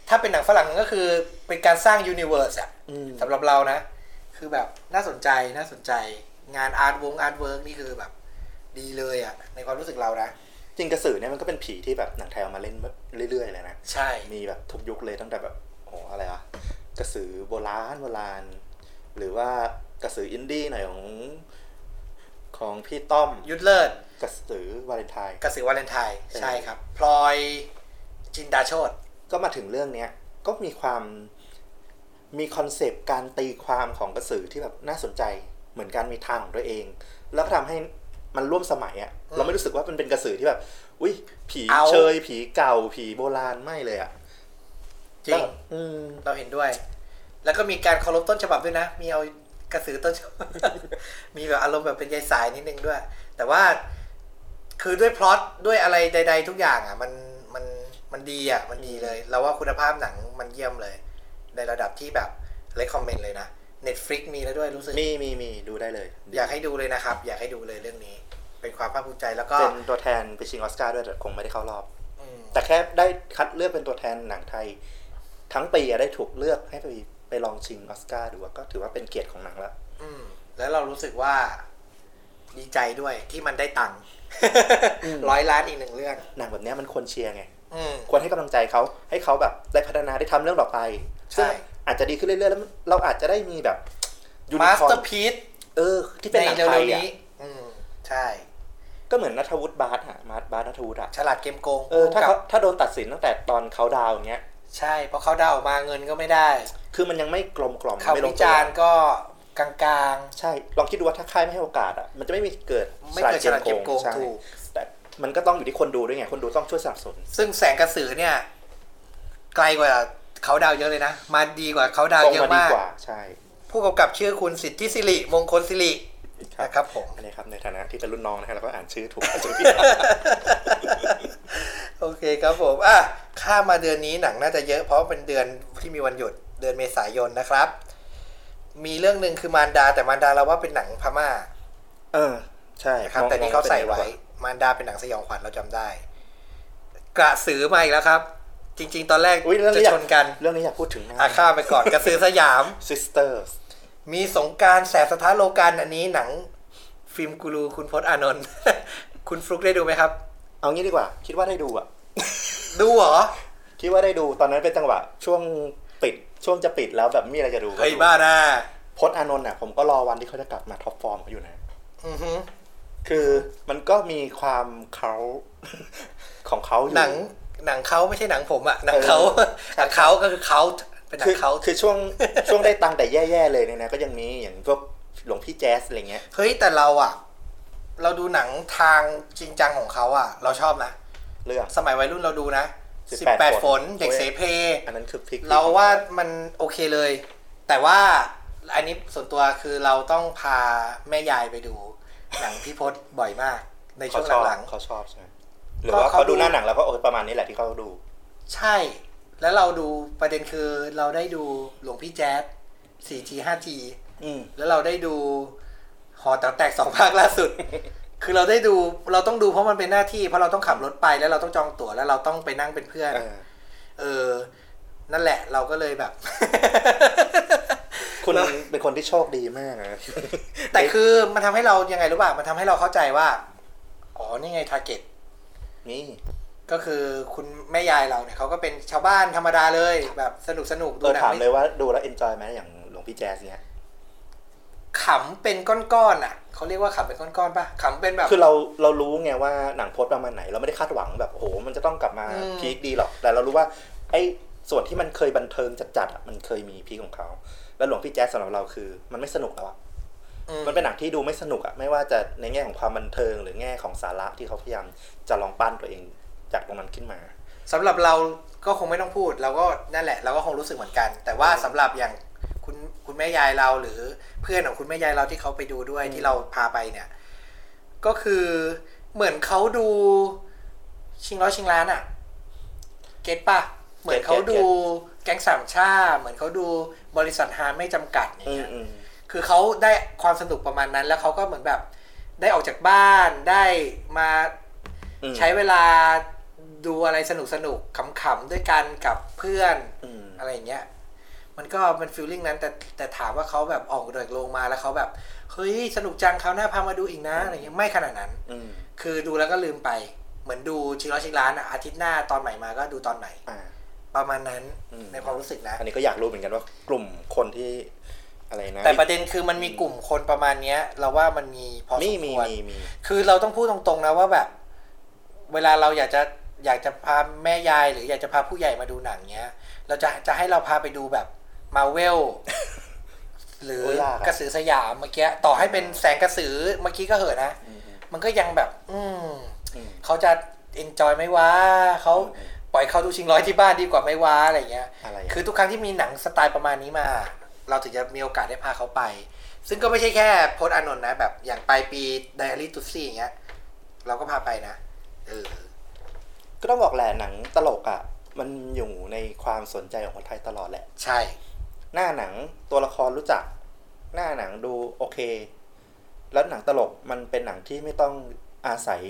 ถ้าเป็นหนังฝรั่งก็คือเป็นการสร้าง universe อะอืมสำหรับเรานะ คือแบบน่าสนใจน่าสนใจงาน art งาน artwork นี่คือแบบ ดีเลยอะในความรู้สึกเรานะจริงกระสือเนี่ยมันก็เป็นผีที่แบบหนังไทยเอามาเล่นเรื่อยๆเลยนะใช่มีแบบทุกยุคเลยตั้งแต่แบบโอ้อะไรวะกระสือโบราณโบราณ หรือว่ากระสืออินดี้หน่อยของ ของพี่ต้อมยุทธเลิศกระสือวาเลนไทน์กระสือวาเลนไทน์เออใช่ครับพลอยจินดาโชตก็มาถึงเรื่องเนี้ยก็มีความมี concept การตีความของกระสือที่แบบน่าสนใจเหมือนกันมีทางของตัวเอง แล้วก็ทำให้มันร่วมสมัยอะ่ะเราไม่รู้สึกว่ามันเป็นกระสือที่แบบ อุ้ยผีเชยผีเก่าผีโบราณไม่เลยอะ่ะจริงแล้วอืมเราเห็นด้วย แล้วก็มีการเคารพต้นฉบับด้วยนะ มีเอา กระสือต้นฉบับมีแบบอารมณ์แบบเป็นยายสายนิดนึงด้วย แต่ว่าคือด้วยพล็อตด้วยอะไรใด ๆ ทุกอย่างอะ มันมันมันดีอะ มันดีเลยเราว่าคุณภาพหนังมันเยี่ยมเลย ในระดับที่แบบrecommend เลยนะ Netflix มีแล้วด้วยรู้สึกมีมีมีดูได้เลย อยากให้ดูเลยนะครับ อยากให้ดูเลยเรื่องนี้ เป็นความภาคภูมิใจแล้วก็เป็นตัวแทนไปชิงออสการ์ด้วยแต่คงไม่ได้เข้ารอบอืมแต่แค่ได้คัดเลือกเป็นตัวแทนหนังไทย ทั้งปีอะได้ถูกเลือกให้ไป ไปลองชิงออสการ์ดูอะก็ถือว่าเป็นเกียรติของหนังแล้วอืม แล้วเรารู้สึกว่าดีใจด้วยที่มันได้ตังค์อืมร้อยล้านอีกหนึ่งเรื่อง หนังแบบเนี้ยมันควรเชียร์ไงอืมควรให้กำลังใจเขาให้เขาแบบได้พัฒนาได้ทำเรื่องต่อไปใช่ซึ่งอาจจะดีขึ้นเรื่อยๆแล้วเราอาจจะได้มีแบบยูนิมาสคอเตอร์ร์นพีซเออ ที่เป็นในหนังเร็ไทยวๆอะนี้อืมใช่ ก็เหมือนนัทวุฒิบาสอะมาร์ทบาสนัทวุฒิอะฉลาดเกมโกงเออถ้ากัเขาบถ้าโดนตัดสินตั้งแต่ตอนเขาดาวน์อย่างเงี้ย ใช่เพราะเขาเดาออกมาเงินก็ไม่ได้ คือมันยังไม่กลมกล่อมข่าวไม่ลงวิตัวจารณ์ก็กลางใช่ ลองคิดดูว่าถ้าค่ายไม่ให้โอกาสอะมันจะไม่มีเกิดๆ ไม่เกิดฉลาดเกมโกงใช่ถูก แต่มันก็ต้องอยู่ที่คนดูด้วยไง คนดูต้องช่วยสนับสนุนซึ่งแสงกระสือเนี่ย ไกลกว่าเขาดาวเยอะเลยนะ มาดีกว่าเขาดาวตรงเยอะมาดีมาก กว่าใช่ผู้กำกับชื่อคุณสิทธิสิริมงคลสิริครับนะครับผม อันนี้ครับในฐานะที่เป็นรุ่นน้องนะฮะเราก็อ่านชื่อถูกอ่านชื่อผิด โอเคครับผมอะข้ามมาเดือนนี้หนังน่าจะเยอะเพราะว่าเป็นเดือนที่มีวันหยุดเดือนเมษายนนะครับ มีเรื่องหนึ่งคือมารดาแต่มารดาเราว่าเป็นหนังพม่า เออ ใช่นะครับมองแต่นี่เขาใส่ไว้มองเป็นมารดาเป็นหนังสยองขวัญเราจำได้ กระสือมาอีกแล้วครับ จริง ๆ ตอนแรกอุ๊ยเรื่องจะนี้อยาชกนกัน เรื่องนี้อยากพูดถึงมาอาข้ามไปก่อนกระสือสยาม Sisters มีสงกรารแสบสถานโลกันอันนี้หนังฟิล์มกูรูคุณพจน์อานนท์คุณฟลุกได้ดูไหมครับ เอางี้ดีกว่า คิดว่าได้ดูอะ ดูเหรอ คิดว่าได้ดูตอนนั้นเป็นจังหวะ ช่วงปิดช่วงจะปิดแล้วแบบมีอะไรจะดูก็เฮ้ยดูบ้านะพจน์อานนท์อะผมก็รอวันที่เขาจะกลับมาท็อปฟอร์มเขาอยู่นะอือฮึคือมันก็มีความเขาของเขาอยู่หนังหนังเขาไม่ใช่หนังผมอะหนังเออเขาใช่หนังเขาก็คือเขาเป็นหนัคืองเขาคือช่วงช่วงได้ตังค์แต่แย่ๆเลยเนี่ยนะก็ยังมีอย่างพวกหลวงพี่แจ๊สอะไรเงี้ยเฮ้ยแต่เราอะ เราดูหนังทางจริงจังของเขาอะเราชอบนะเรื่อง สมัยวัยรุ่นเราดูนะ18 18ฝนเด็กโอ้ยเสเพอันนั้นคือพลิกเราว่ามันโอเคเลย แต่ว่าอันนี้ส่วนตัวคือเราต้องพาแม่ยายไปดู หนังพี่พศบ่อยมาก ในช่เขาวงชอบหลังเขาชอบใช่ไหมหรือว่าเขาดูหน้าหนังแล้วก็โอ้ยประมาณนี้แหละที่เขาดูๆใช่ แล้วเราดูประเด็นคือเราได้ดูหลวงพี่แจ๊ส 4G 5G อืมแล้วเราได้ดู หอแต๋วแตกสองภาคล่าสุด คือเราได้ดูเราต้องดูเพราะมันเป็นหน้าที่ เพราะเราต้องขับรถไปแล้วเราต้องจองตั๋วแล้วเราต้องไปนั่งเป็นเพื่อน เออเออนั่นแหละเราก็เลยแบบ คุณแล้วเป็นคนที่โชคดีมากนะแต่คือมันทำให้เรายังไงรู้ป่ะมันทำให้เราเข้าใจว่าอ๋อนี่ไงทาร์เก็ตนี่ก็คือคุณแม่ยายเราเนี่ยเขาก็เป็นชาวบ้านธรรมดาเลยแบบสนุกสนุกดูเราหนังถามไม่เลยว่าดูแล้วเอนจอยไหมอย่างหลวงพี่แจ๊สเนี่ย ขำเป็นก้อนๆอะเขาเรียกว่าขำเป็นก้อนๆป่ะขำเป็นแบบ คือเราเรารู้ไงว่าหนังโพสต์ประมาณไหน เราไม่ได้คาดหวังแบบโอ้โหมันจะต้องกลับมาอืมพีคดีหรอก แต่เรารู้ว่า ไอ้ส่วนที่มันเคยบันเทิงจัดๆอะมันเคยมีพีคของเขา แล้วหลวงพี่แจ๊สสำหรับเราคือ มันไม่สนุกแล้วอะอืมันเป็นหนังที่ดูไม่สนุกอะไม่ว่าจะในแง่ของความบันเทิง หรือแง่ของสาระที่เขาพยายามจะลองปั้นตัวเองจากตรงนั้นขึ้นมาสำหรับเราก็คงไม่ต้องพูดเราก็นั่นแหละเราก็คงรู้สึกเหมือนกัน แต่ว่าสำหรับอย่าง คุณคุณแม่ยายเราหรือเพื่อนของคุณแม่ยายเราที่เขาไปดูด้วยที่เราพาไปเนี่ย ก็คือเหมือนเขาดูชิงร้อยชิงล้านอะเก็ตปะเหมือนเขาดูแก๊งสามชาติเหมือนเขาดูบริษัทฮาไม่จำกัดอย่างอืมเงี้ยอืมคือเขาได้ความสนุกประมาณนั้น แล้วเขาก็เหมือนแบบ ได้ออกจากบ้านได้มาอืมใช้เวลาดูอะไรสนุกสนุกๆขำๆด้วยกันกับเพื่อนอืมอะไรอย่างเงี้ย มันก็เป็นฟีลลิ่งนั้นแต่แต่ถามว่าเขาแบบออกเดินลงมาแล้วเขาแบบเฮ้ยสนุกจังเขาวหน้าพามาดูอีกนะอะไรเงี้ยไม่ขนาดนั้นอืมคือดูแล้วก็ลืมไป เหมือนดูชิงร้อยชิงล้านอะอาทิตย์หน้าตอนใหม่มาก็ดูตอนใหม่อ่าประมาณนั้นอืมในความรู้สึกนะอันนี้ก็อยากรู้เหมือนกันว่ากลุ่มคนที่อะไรนะแต่ประเด็นคือมันมีกลุ่มคนประมาณเนี้ย เราว่ามันมีพอสมีมมีควรมีมีคือเราต้องพูดตรงๆนะว่าแบบ เวลาเราอยากจะอยากจะพาแม่ยายหรืออยากจะพาผู้ใหญ่มาดูหนังเนี้ย เราจะจะให้เราพาไปดูแบบ มาเวลหรือโอ้ยยากอะ กระสือสยามเมื่อกี้ต่อให้เป็นแสงกระสือเมื่อกี้ก็เหอะนะ อืมอืมมันก็ยังแบบ อืมอืม เขาจะเอนจอยไหมวะเขาอืม ปล่อยเขาดูชิงร้อยที่บ้านดีกว่าไหมวะอะไรเงี้ย อะไรอะคือทุกครั้งที่มีหนังสไตล์ประมาณนี้มาเราถึงจะมีโอกาสได้พาเขาไป ซึ่งก็ไม่ใช่แค่โพสต์อานนท์นะ แบบอย่างปลายปีไดอารี่ตุซี่อย่างเงี้ย เราก็พาไปนะเออก็ต้องบอกแหละหนังตลกอะ่ะ มันอยู่ในความสนใจของคนไทยตลอดแหละ ใช่ หน้าหนังตัวละครรู้จัก หน้าหนังดูโอเค แล้วหนังตลกมันเป็นหนังที่ไม่ต้องอาศัย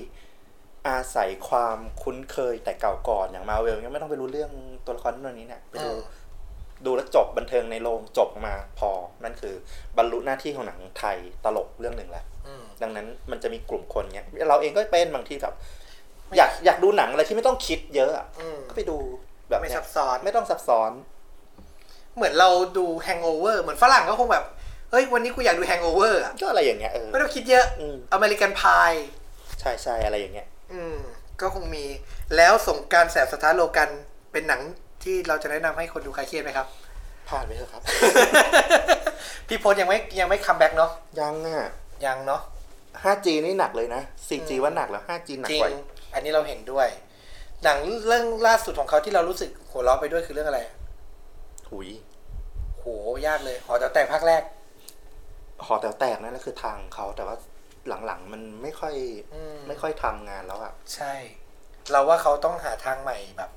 อาศัยความคุ้นเคยแต่เก่าก่อนอย่างมาเวลเนี่ยไม่ต้องไปรู้เรื่องตัวละครนั้นนี้เนี่ยไปดูอืมดูแล้วจบบันเทิงในโรงจบมาพอ นั่นคือบรรลุหน้าที่ของหนังไทยตลกเรื่องหนึ่งแล้วอืมดังนั้นมันจะมีกลุ่มคนเนี้ยเราเองก็เป็นบางทีแบบอยากอยากดูหนังอะไรที่ไม่ต้องคิดเยอะอะอืมก็ไปดูแบบไม่เนี้ยซับซ้อนไม่ต้องซับซ้อน เหมือนเราดูแฮง g อ v เวอร์เหมือนฝรั่งก็คงแบบ เฮ้ย วันนี้กูอยากดูแฮง g อ v เวอร์อะก็อะไรอย่างเงี้ยเออไม่ต้องคิดเยอะอืม American Pie ใช่ใช่อะไรอย่างเงี้ย อืม ก็คงมีแล้วสงกรานต์แสบสถานโลกันต์เป็นหนังที่เราจะแนะนำให้คนดูคลายเครียดไหมครับ ผ่านไปเถอะครับ พี่พจน์ยังไม่ยังไม่ comeback เนาะยังอะยังเนาะ 5G นี่หนักเลยนะ 4G ว่าหนักแล้ว 5G หนักจริงกว่าอันนี้เราเห็นด้วย หนังเรื่องล่าสุดของเขาที่เรารู้สึกหัวเราะไปด้วยคือเรื่องอะไร หุยโหยากเลยหอแต๋วแตกภาคแรก หอแต๋วแตกนั่นก็คือทางเขาแต่ว่าหลังๆมันไม่ค่อยอืมไม่ค่อยทำงานแล้วอะใช่ เราว่าเขาต้องหาทางใหม่แบบ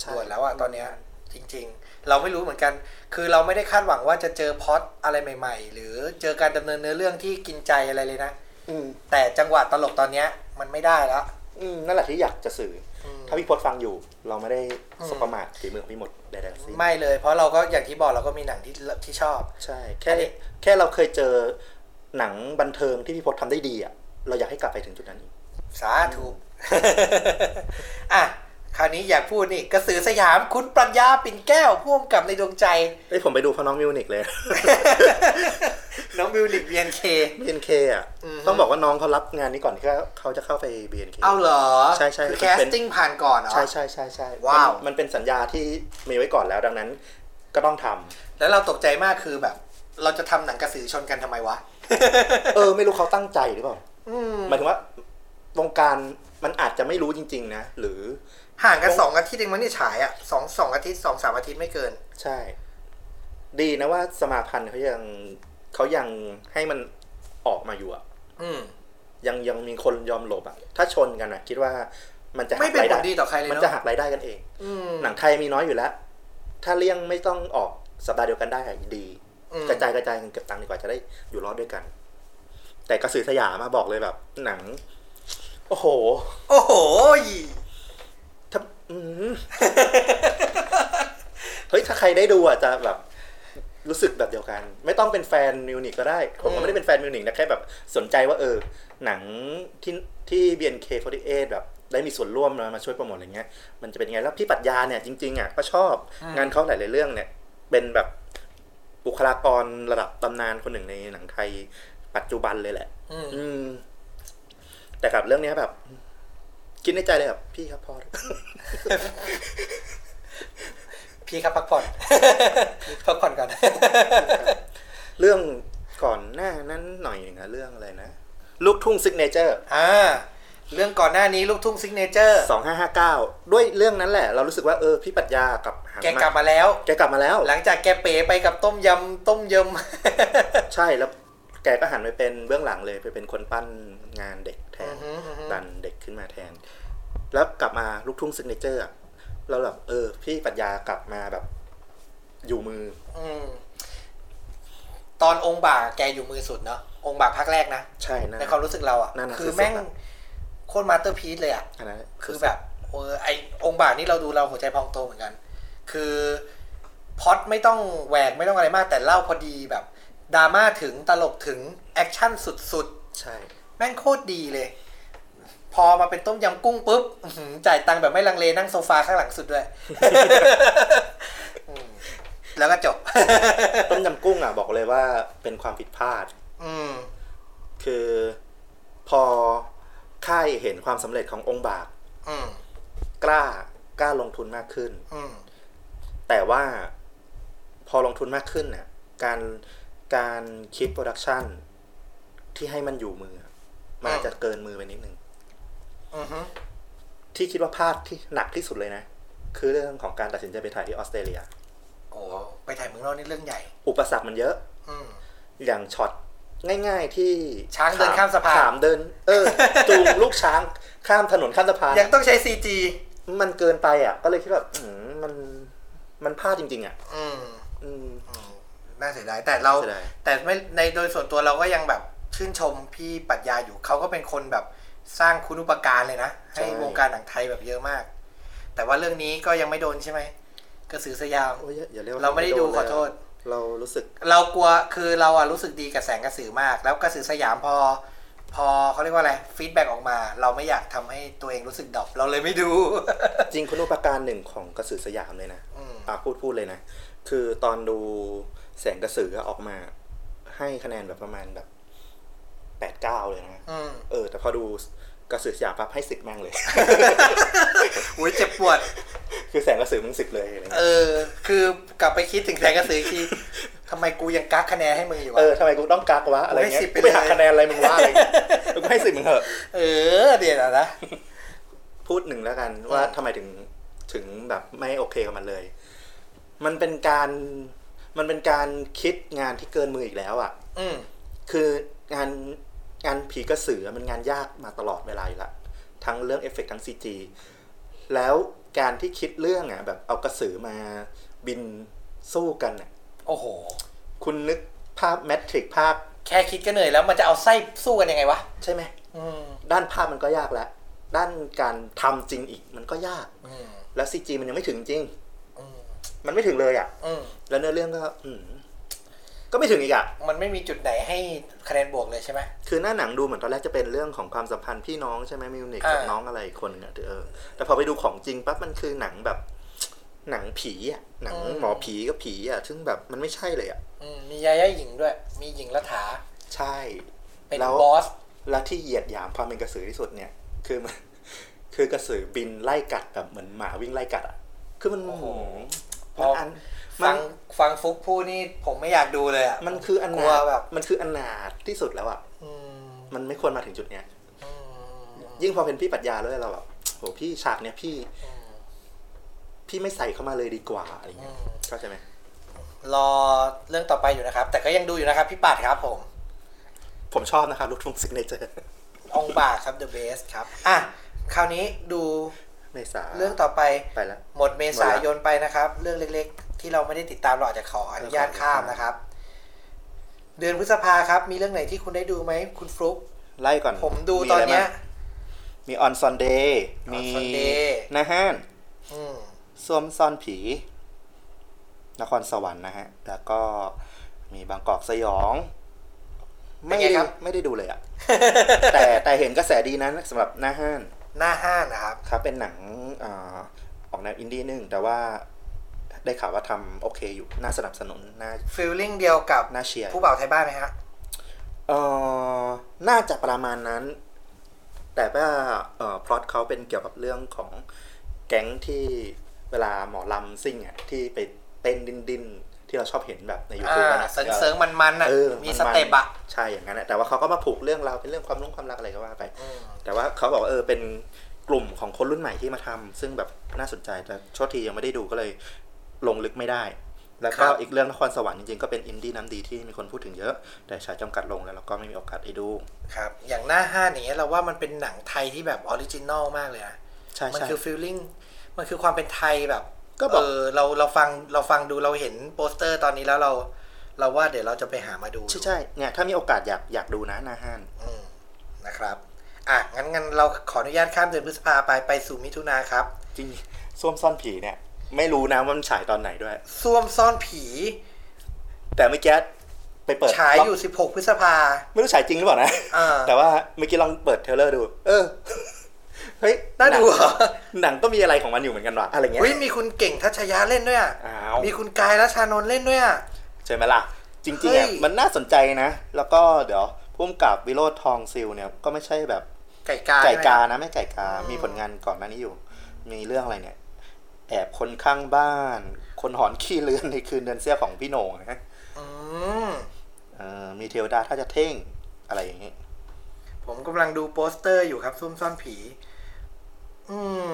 ใช่ด่วนแล้วอะตอนเนี้ย จริง ๆ เราไม่รู้เหมือนกัน คือเราไม่ได้คาดหวังว่าจะเจอพล็อตอะไรใหม่ ๆ หรือเจอการดำเนินเนื้อเรื่องที่กินใจอะไรเลยนะอืมแต่จังหวะตลกตอนเนี้ย มันไม่ได้แล้วอืมนั่นแหละที่อยากจะสื่ออม ถ้าพี่พศฟังอยู่ เราไม่ได้อืมสบประมาทฝีมือของพี่หมดใดๆทั้งสิ้นไม่เลย เพราะเราก็อย่างที่บอกเราก็มีหนังที่ที่ชอบ ใช่ แค่อันนี้แค่เราเคยเจอหนังบันเทิงที่พี่พศทำได้ดีอะเราอยากให้กลับไปถึงจุดนั้นอีกสาธุอะ คราวนี้อยากพูดนี่กระสือสยามคุณปรัญญาปิ่นแก้วพ่วงกับในดวงใจเอ้ยผมไปดูเพราะน้องมิวนิกเลย น้องมิวลิกเบียนเค BNK อะอือฮึต้องบอกว่าน้องเขารับงานนี้ก่อนที่เขาจะเข้าไป BNK เอาเหรอ ใช่ใช่คือมันแคเป็สนติ้งผ่านก่อนเหรอ ใช่ใช่ใช่ใช่ว้าวมันมันเป็นสัญญาที่มีไว้ก่อนแล้วดังนั้น ก็ต้องทำแล้วเราตกใจมากคือแบบ เราจะทำหนังกระสือชนกันทำไมวะ เออ ไม่รู้เขาตั้งใจหรือเปล่าอืมหมายถึงว่าวงการมันอาจจะไม่รู้จริง ๆ นะหรือ ห่างกันสองอาทิตย์เองมั้งนี่ฉายอะสองสองอาทิตย์สองสามอาทิตย์ไม่เกิน ใช่ ดีนะว่าสมาพันธ์เขายังเขายังให้มันออกมาอยู่อะอืมยังยังมีคนยอมหลบอะถ้าชนกันอะคิดว่ามันจะหัไม่กเป็นรายผได้ลดีต่อใครเลยมันเนาะจะหักรายได้กันเองอืมหนังไทยมีน้อยอยู่แล้ว ถ้าเลี่ยงไม่ต้องออกสัปดาห์เดียวกันได้อะดีอืมกระจายกระจายกันเก็บตังค์ดีกว่าจะได้อยู่รอดด้วยกัน แต่กระสือสยามมาบอกเลยแบบ หนัง โอ้โห โอ้โหถ้าอืม เฮ้ยถ้าใครได้ดูอะจะแบบรู้สึกแบบเดียวกัน ไม่ต้องเป็นแฟนมิวนิกก็ได้ ผมก็ไม่ได้เป็นแฟนมิวนิกนะแค่แบบสนใจว่าเออ หนังที่ที่ BNK48 แบบได้มีส่วนร่วมมามาช่วยโปรโมทอะไรเงี้ยมันจะเป็นยังไงแล้วพี่ปรัชญาเนี่ยจริงๆอะก็ชอบอืมงานเขาหลายๆเรื่องเนี่ยเป็นแบบบุคลากรระดับตำนานคนหนึ่งในหนังไทยปัจจุบันเลยแหละ อืมอืมแต่กับเรื่องเนี้ยแบบ คิดในใจเลยแบบพี่ครับพอเถอะพี่ครับพักผ่อนพักผ่อนก่อนเรื่องก่อนหน้านั้นหน่อยหนึ่งอะเรื่องอะไรนะ ลูกทุ่ง Signature อ่าเรื่องก่อนหน้านี้ลูกทุ่ง Signature สองห้าห้าเก้าด้วยเรื่องนั้นแหละ เรารู้สึกว่าเออพี่ปรัชญากับหันแกกลับมาแล้ว แกกลับมาแล้ว หลังจากแกเป๋ไปกับต้มยำต้มยำใช่แล้วแกก็หันไปเป็นเบื้องหลังเลยไปเป็นคนปั้นงานเด็ก แทนอือฮึอือฮึดันเด็กขึ้นมาแทน แล้วกลับมาลูกทุ่งซิกเนเจอร์อะเราแบบเออ พี่ปรัชญากลับมาแบบ อยู่มือ อืมตอนองค์บากแกอยู่มือสุดเนาะองค์บากภาคแรกนะใช่นะในความรู้สึกเราอะนั่นน่ะคือคือแม่งสุดอะโคตร masterpiece เลยอะอันนั้นคือแบบเออไอ้องค์บากนี่เราดูเราหัวใจพองโตเหมือนกัน คือพล็อตไม่ต้องแหวกไม่ต้องอะไรมากแต่เล่าพอดีแบบดราม่าถึงตลกถึงแอคชั่นสุดใช่ๆ แม่งโคตรดีเลย พอมาเป็นต้มยำกุ้งปุ๊บอื้อหือจ่ายตังค์แบบไม่ลังเลนั่งโซฟาข้างหลังสุดด้วยอืมแล้วก็จบ ต้มยำกุ้งอะบอกเลยว่าเป็นความผิดพลาด อืม คือพอค่ายเห็นความสำเร็จขององค์บากอืมกล้ากล้าลงทุนมากขึ้นอืมแต่ว่าพอลงทุนมากขึ้นเนี่ยการการคิดโปรดักชันที่ให้มันอยู่มืออะ มันอาจจะเกินมือไปนิดนึงอือฮึที่คิดว่าพลาดที่หนักที่สุดเลยนะ คือเรื่องของการตัดสินใจไปถ่ายที่ออสเตรเลีย โอ้ไปถ่ายเมืองนอกนี่เรื่องใหญ่ อุปสรรคมันเยอะอืมอย่างช็อตง่าย ๆ ที่ช้างเดินข้ามสะพานถามเดิน เออจูงลูกช้างข้ามถนนข้ามสะพานยังต้องใช้ซีจีมันเกินไปอะ ก็เลยคิดแบบอืมมันมันพลาดจริง ๆ อะ อืมอืมน่าเสียดายแต่เราเสียดายแต่ไม่ในโดยส่วนตัวเราก็ยังแบบ ชื่นชมพี่ปรัชญาอยู่เขาก็เป็นคนแบบสร้างคุณุปการเลยนะ ให้วงการหนังไทยแบบเยอะมาก แต่ว่าเรื่องนี้ก็ยังไม่โดนใช่ไหมกระสือสยามโอ้ยอย่าอย่าเรียกว่เราไม่ได้ดูเลยขอโทษ เรารู้สึก เรากลัวคือเราอะรู้สึกดีกับแสงกระสือมาก แล้วกระสือสยามพอ พอเขาเรียกว่าอะไร feedback ออกมา เราไม่อยากทำให้ตัวเองรู้สึก drop เราเลยไม่ดู จริงคุณูปการหนึ่งของกระสือสยามเลยนะอืมอะพูดพูดเลยนะ คือตอนดูแสงกระสือออกมา ให้คะแนนแบบประมาณแบบ แปดเก้าเลยนะอืมเออ แต่พอดูกระสือสยามปั๊บให้สิบแม่งเลยอุ้ยเจ็บปวด คือแสงกระสือมึงสิบเลยอะไรเอเงี้ยอคือกลับไปคิดถึงแสงกระสืออีกทีทำไมกูยังกักคะแนนให้มึงอยู่เอวะอทำไมกูต้องกักวะอะไรเงี้ยให้10ไปกูไปหักเลยคะแนนอะไรมึงวะอะไรเงี้ยกูให้สิบมึงเถอะ เออ เดี๋ยวนะพูดหนึ่งแล้วกันว่าทำไมถึงถึงแบบไม่โอเคกับมันเลย มันเป็นการมันเป็นการคิดงานที่เกินมืออีกแล้ว อะ อืมคืองาน งานผีกระสือมันงานยากมาตลอดเวลาอยู่ละทั้งเรื่องเอฟเฟกต์ทั้ง CG แล้วการที่คิดเรื่องอะ แบบเอากระสือมาบินสู้กันอะโอ้โห คุณนึกภาพแมทริกภาพ แค่คิดก็เหนื่อยแล้วมันจะเอาไส้สู้กันยังไงวะ ใช่ไหมอืมด้านภาพมันก็ยากแล้วด้านการทำจริงอีกมันก็ยากอืมแล้ว CG มันยังไม่ถึงจริงอืมมันไม่ถึงเลยอะอืมแล้วเนื้อเรื่องก็อืม ก็ไม่ถึงอีกอะมันไม่มีจุดไหนให้คะแนนบวกเลยใช่ไหมคือหน้าหนังดูเหมือนตอนแรกจะเป็นเรื่องของความสัมพันธ์พี่น้องใช่ไหมมิวนิกอ่ากักับน้องอะไรอีกคนนึงอะเออแต่พอไปดูของจริงปั๊บมันคือหนังแบบ หนังผีอะหนังหมอผีก็ผีอะซึ่งแบบมันไม่ใช่เลยอะอืมมียาย่าหญิงด้วย มีหญิงรัฐาใช่เป็นแล้วบอสและที่เหยียดหยามความเป็นกระสือที่สุดเนี่ย คือมันคือกระสือบินไล่กัดแบบเหมือนหมาวิ่งไล่กัดอะคือมันโอ้โห มันอันมัฟันงฟังฟุกพูดนี่ผมไม่อยากดูเลยอะมันคืออันกลัวนาถแบบมันคืออันนาถที่สุดแล้วอะอืมมันไม่ควรมาถึงจุดเนี้ยอืมยิ่งพอเป็นพี่ปรัชญาด้วยเราแบบโหพี่ฉากเนี้ยพี่อืมพี่ไม่ใส่เข้ามาเลยดีกว่าอะไรเงี้ยอืมเข้าใจไหมรอเรื่องต่อไปอยู่นะครับ แต่ก็ยังดูอยู่นะครับ พี่ปัดครับผม ผมชอบนะครับลูกทุ่ง Signature องค์บากครับ The Best ครับ อะ คราวนี้ดู เมษาเรื่องต่อไปไปแล้วหมดเมษายนไปนะครับ เรื่องเล็กๆ ที่เราไม่ได้ติดตามเราอาจจะขออนุญาตข้ามนะครับ เดือนพฤษภาครับ มีเรื่องไหนที่คุณได้ดูไหมคุณฟลุกไล่ก่อน ผมดูตอนเนี้ย มีะไรบ้างมีออนซอนเดย์มี On Sunday นะฮะอืมส้วมซ่อนผี นครสวรรค์นะฮะ แล้วก็มีบางกอกสยอง ไม่ได้ไม่ได้ดูเลยอะแต่แต่เห็นกระแสดีนะสำหรับหน้าห้าน หน้าห้านนะครับ ครับ เป็นหนังอาออกแนวอินดี้นึงแต่ว่าได้ข่าวว่าทำโอเคอยู่น่าสนับสนุนน่าฟีลลิ่งเดียวกับน่าเชียร์ผู้บ่าวไทยบ้านไหมฮะเออน่าจะประมาณนั้น แต่ว่าเอ่อพล็อตเขาเป็นเกี่ยวกับเรื่องของแก๊งที่เวลาหมอลำซิ่งอะที่ไปเต้นดิ้นดิ้นๆ ที่เราชอบเห็นแบบในยูอ่าทูบนะเซิร์งเซิร์งมันมันๆอะเออมัน step อะใช่อย่างนั้นแหละแต่ว่าเขาก็มาผูกเรื่องราวเป็นเรื่องความรุ่งความรักอะไรก็ว่าไปอืมแต่ว่าเขาบอกว่าเออเป็นกลุ่มของคนรุ่นใหม่ที่มาทำซึ่งแบบน่าสนใจแต่โชคทียังไม่ได้ดูก็เลยลงลึกไม่ได้ แล้วก็อีกเรื่องนครสวรรค์จริงๆก็เป็นอินดี้น้ำดีที่มีคนพูดถึงเยอะ แต่ฉายจำกัดลงแล้วเราก็ไม่มีโอกาสได้ดูครับ อย่างหน้าฮ้านอย่างเงี้ยเราว่ามันเป็นหนังไทยที่แบบ original มากเลยนะใช่มันใช่คือ feeling มันคือความเป็นไทยแบบ ก็บอกเออเราเราฟังเราฟังดูเราเห็นโปสเตอร์ตอนนี้แล้วเรา เราว่าเดี๋ยวเราจะไปหามาดู ใช่ใช่เนี่ยถ้ามีโอกาสอยากอยากดูนะหน้าฮ้านอืมนะครับอะงั้นงั้นเราขออนุญาตข้ามเดือนพฤษภาไปไปสู่มิถุนาครับ จริงส้วมซ่อนผีเนี่ย ไม่รู้นะว่ามันฉายตอนไหนด้วยส้วมซ่อนผี แต่เมื่อกี้ไปเปิดฉายอยู่ 16 พฤษภา ไม่รู้ฉายจริงหรือเปล่านะอ่าแต่ว่าเมื่อกี้ลองเปิดเทรลเลอร์ดู เออ เฮ้ยน่าดูหเหรนัองหนังก็มีอะไรของมันอยู่เหมือนกันว่ะอะไรเงี้ยอุ้ยมีคุณเก่งทัชยะเล่นด้วยอะอ้าวมีคุณกายรัชานนท์เล่นด้วยอะใช่ไหมล่ะ จริงๆเฮ้อะยมันน่าสนใจนะ แล้วก็เดี๋ยวพุ่มกับวิโรธทองซิลเนี่ยก็ไม่ใช่แบบไก่กาไก่ใช่ไหมกาครับนะไม่ไก่กาอืมมีผลงานก่อนหน้านี้อยู่ มีเรื่องอะไรเนี่ย แอบคนข้างบ้าน คนหอนขี้เลือนในคืนเดือนเสี้ยของพี่โหน่งนะอืมเออมีเทวดาถ้าจะเท่งอะไรอย่างงี้ ผมกำลังดูโปสเตอร์อยู่ครับส้วมซ่อนผี อืม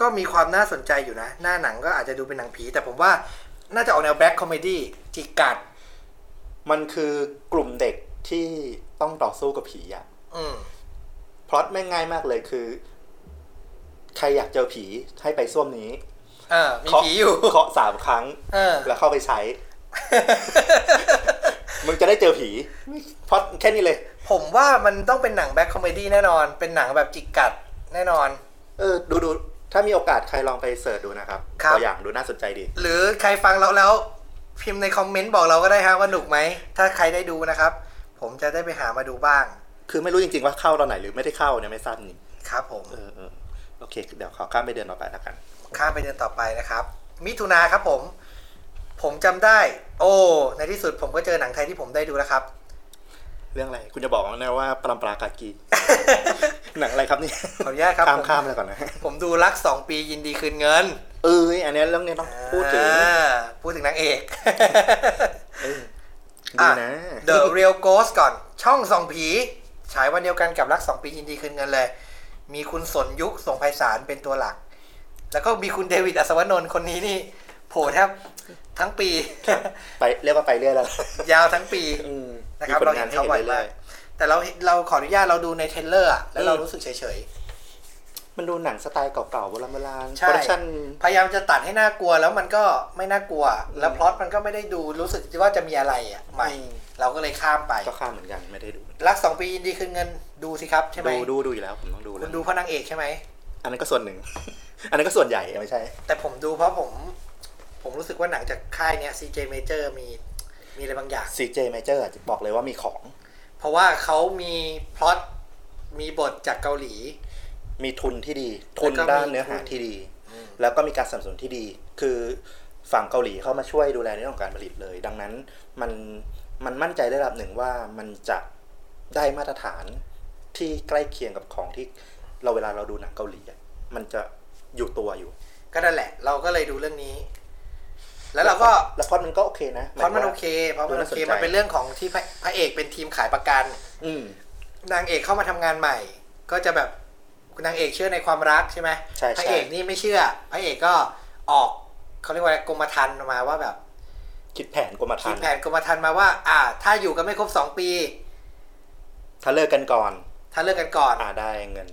ก็มีความน่าสนใจอยู่นะ หน้าหนังก็อาจจะดูเป็นหนังผี แต่ผมว่าน่าจะออกแนว black comedy จิกกัด มันคือกลุ่มเด็กที่ต้องต่อสู้กับผีอะอืมพล็อตแม่งง่ายมากเลยคือ ใครอยากเจอผีให้ไปส้วมนี้ เออมีผีอยู่ เคาะสามครั้ง เออ แล้วเข้าไปใช้ มึงจะได้เจอผีพล็อตแค่นี้เลย ผมว่ามันต้องเป็นหนัง black comedy แน่นอน เป็นหนังแบบจิกกัดแน่นอน เออดูดูถ้ามีโอกาสใครลองไป search ดูนะครับครับ ตัวอย่างดูน่าสนใจดี หรือใครฟังเราแล้ว พิมพ์ในคอมเมนต์บอกเราก็ได้ฮะว่าหนุกไหม ถ้าใครได้ดูนะครับ ผมจะได้ไปหามาดูบ้างคือไม่รู้จริงๆว่าเข้าตอนไหนหรือไม่ได้เข้าเนี่ยไม่ทราบจริงครับผมเออเออโอเค เดี๋ยวขอข้ามไปเดือนต่อไปแล้วกัน ข้ามไปเดือนต่อไปนะครับ มิถุนาครับผม ผมจำได้ โอ้ในที่สุดผมก็เจอหนังไทยที่ผมได้ดูแล้วครับ เรื่องอะไร คุณจะบอกนะว่าปรำปรากากี หนังอะไรครับเนี่ยขออนุญาตครับข้ามผมข้ามเลยก่อนนะ ผมดูรักสองปียินดีคืนเงิน เอออันนี้เรื่องนี้ต้องพูดถึงอ่าพูดถึงนางเอกเออดีอะนะ The Real Ghost ก่อน ช่องส่องผีฉายวันเดียวกันกับรักสองปียินดีคืนเงินเลย มีคุณสนยุกต์ส่งไพศาลเป็นตัวหลัก แล้วก็มีคุณเดวิดอัศวนนท์คนนี้นี่โผล่แทบทั้งปี ไปเรียกว่าไปเรื่อยแล้ว ยาวทั้งปีอืมนะครับมีผลเรางาเห็นนให้เขาเห็นบ่อยเรื่มาอกย แต่เราเราขออนุญาตเราดูใน trailer อะแล้วเราอืมรู้สึกเฉยๆ มันดูหนังสไตล์เก่าๆโบราณโบราณใช่ production พยายามจะตัดให้น่ากลัวแล้วมันก็ไม่น่ากลัว แล้วพล็อตมันก็ไม่ได้ดูรู้สึกว่าจะมีอะไรอะใหม่อืมเราก็เลยข้ามไปก็ข้ามเหมือนกันไม่ได้ดู รักสองปียินดีคืนเงินดูสิครับใช่ไหมดูดูดูอยู่แล้วผมต้องดูเลคุยณดูเพราะนางเอกใช่ไหมอันนั้นก็ส่วนหนึ่ง อันนั้นก็ส่วนใหญ่ไม่ใช่ แต่ผมดูเพราะผม ผมรู้สึกว่าหนังจากค่ายเนี้ย CJ Major มีมีอะไรบางอย่าง CJ Major อะบอกเลยว่ามีของ เพราะว่าเขามีพล็อตมีบทจากเกาหลี มีทุนที่ดี ทุนแล้วก็มีด้านเนื้อหาทุนที่ดี แล้วก็มีการสนับสนุนที่ดี คือฝั่งเกาหลีเข้ามาช่วยดูแลในเรื่องของการผลิตเลย ดังนั้นมันมันมั่นใจได้ระดับหนึ่งว่ามันจะได้มาตรฐานที่ใกล้เคียงกับของที่เราเวลาเราดูหนังเกาหลีอะมันจะอยู่ตัวอยู่ ก็นั่นแหละ เราก็เลยดูเรื่องนี้ แล้วเราก็แล้วพล็อดมันก็โอเคนะเพราะมันโอเคเพราะมันโอเคมันเป็นเรื่องของที่พระพระเอกเป็นทีมขายประกัน อืมนางเอกเข้ามาทำงานใหม่ ก็จะแบบนางเอกเชื่อในความรักใช่ไหมใช่พระใช่เอกนี่ไม่เชื่อ พระเอกก็ออกเขาเรียกว่ากรมธรรม์มาว่าแบบ คิดแผนกรมธรรม์คิดม์แผนกรมธรรม์มาว่า อ่า ถ้าอยู่กันไม่ครบสองปี ถ้าเลิกกันก่อน ถ้าเลิกกันก่อน อ่าได้เงิน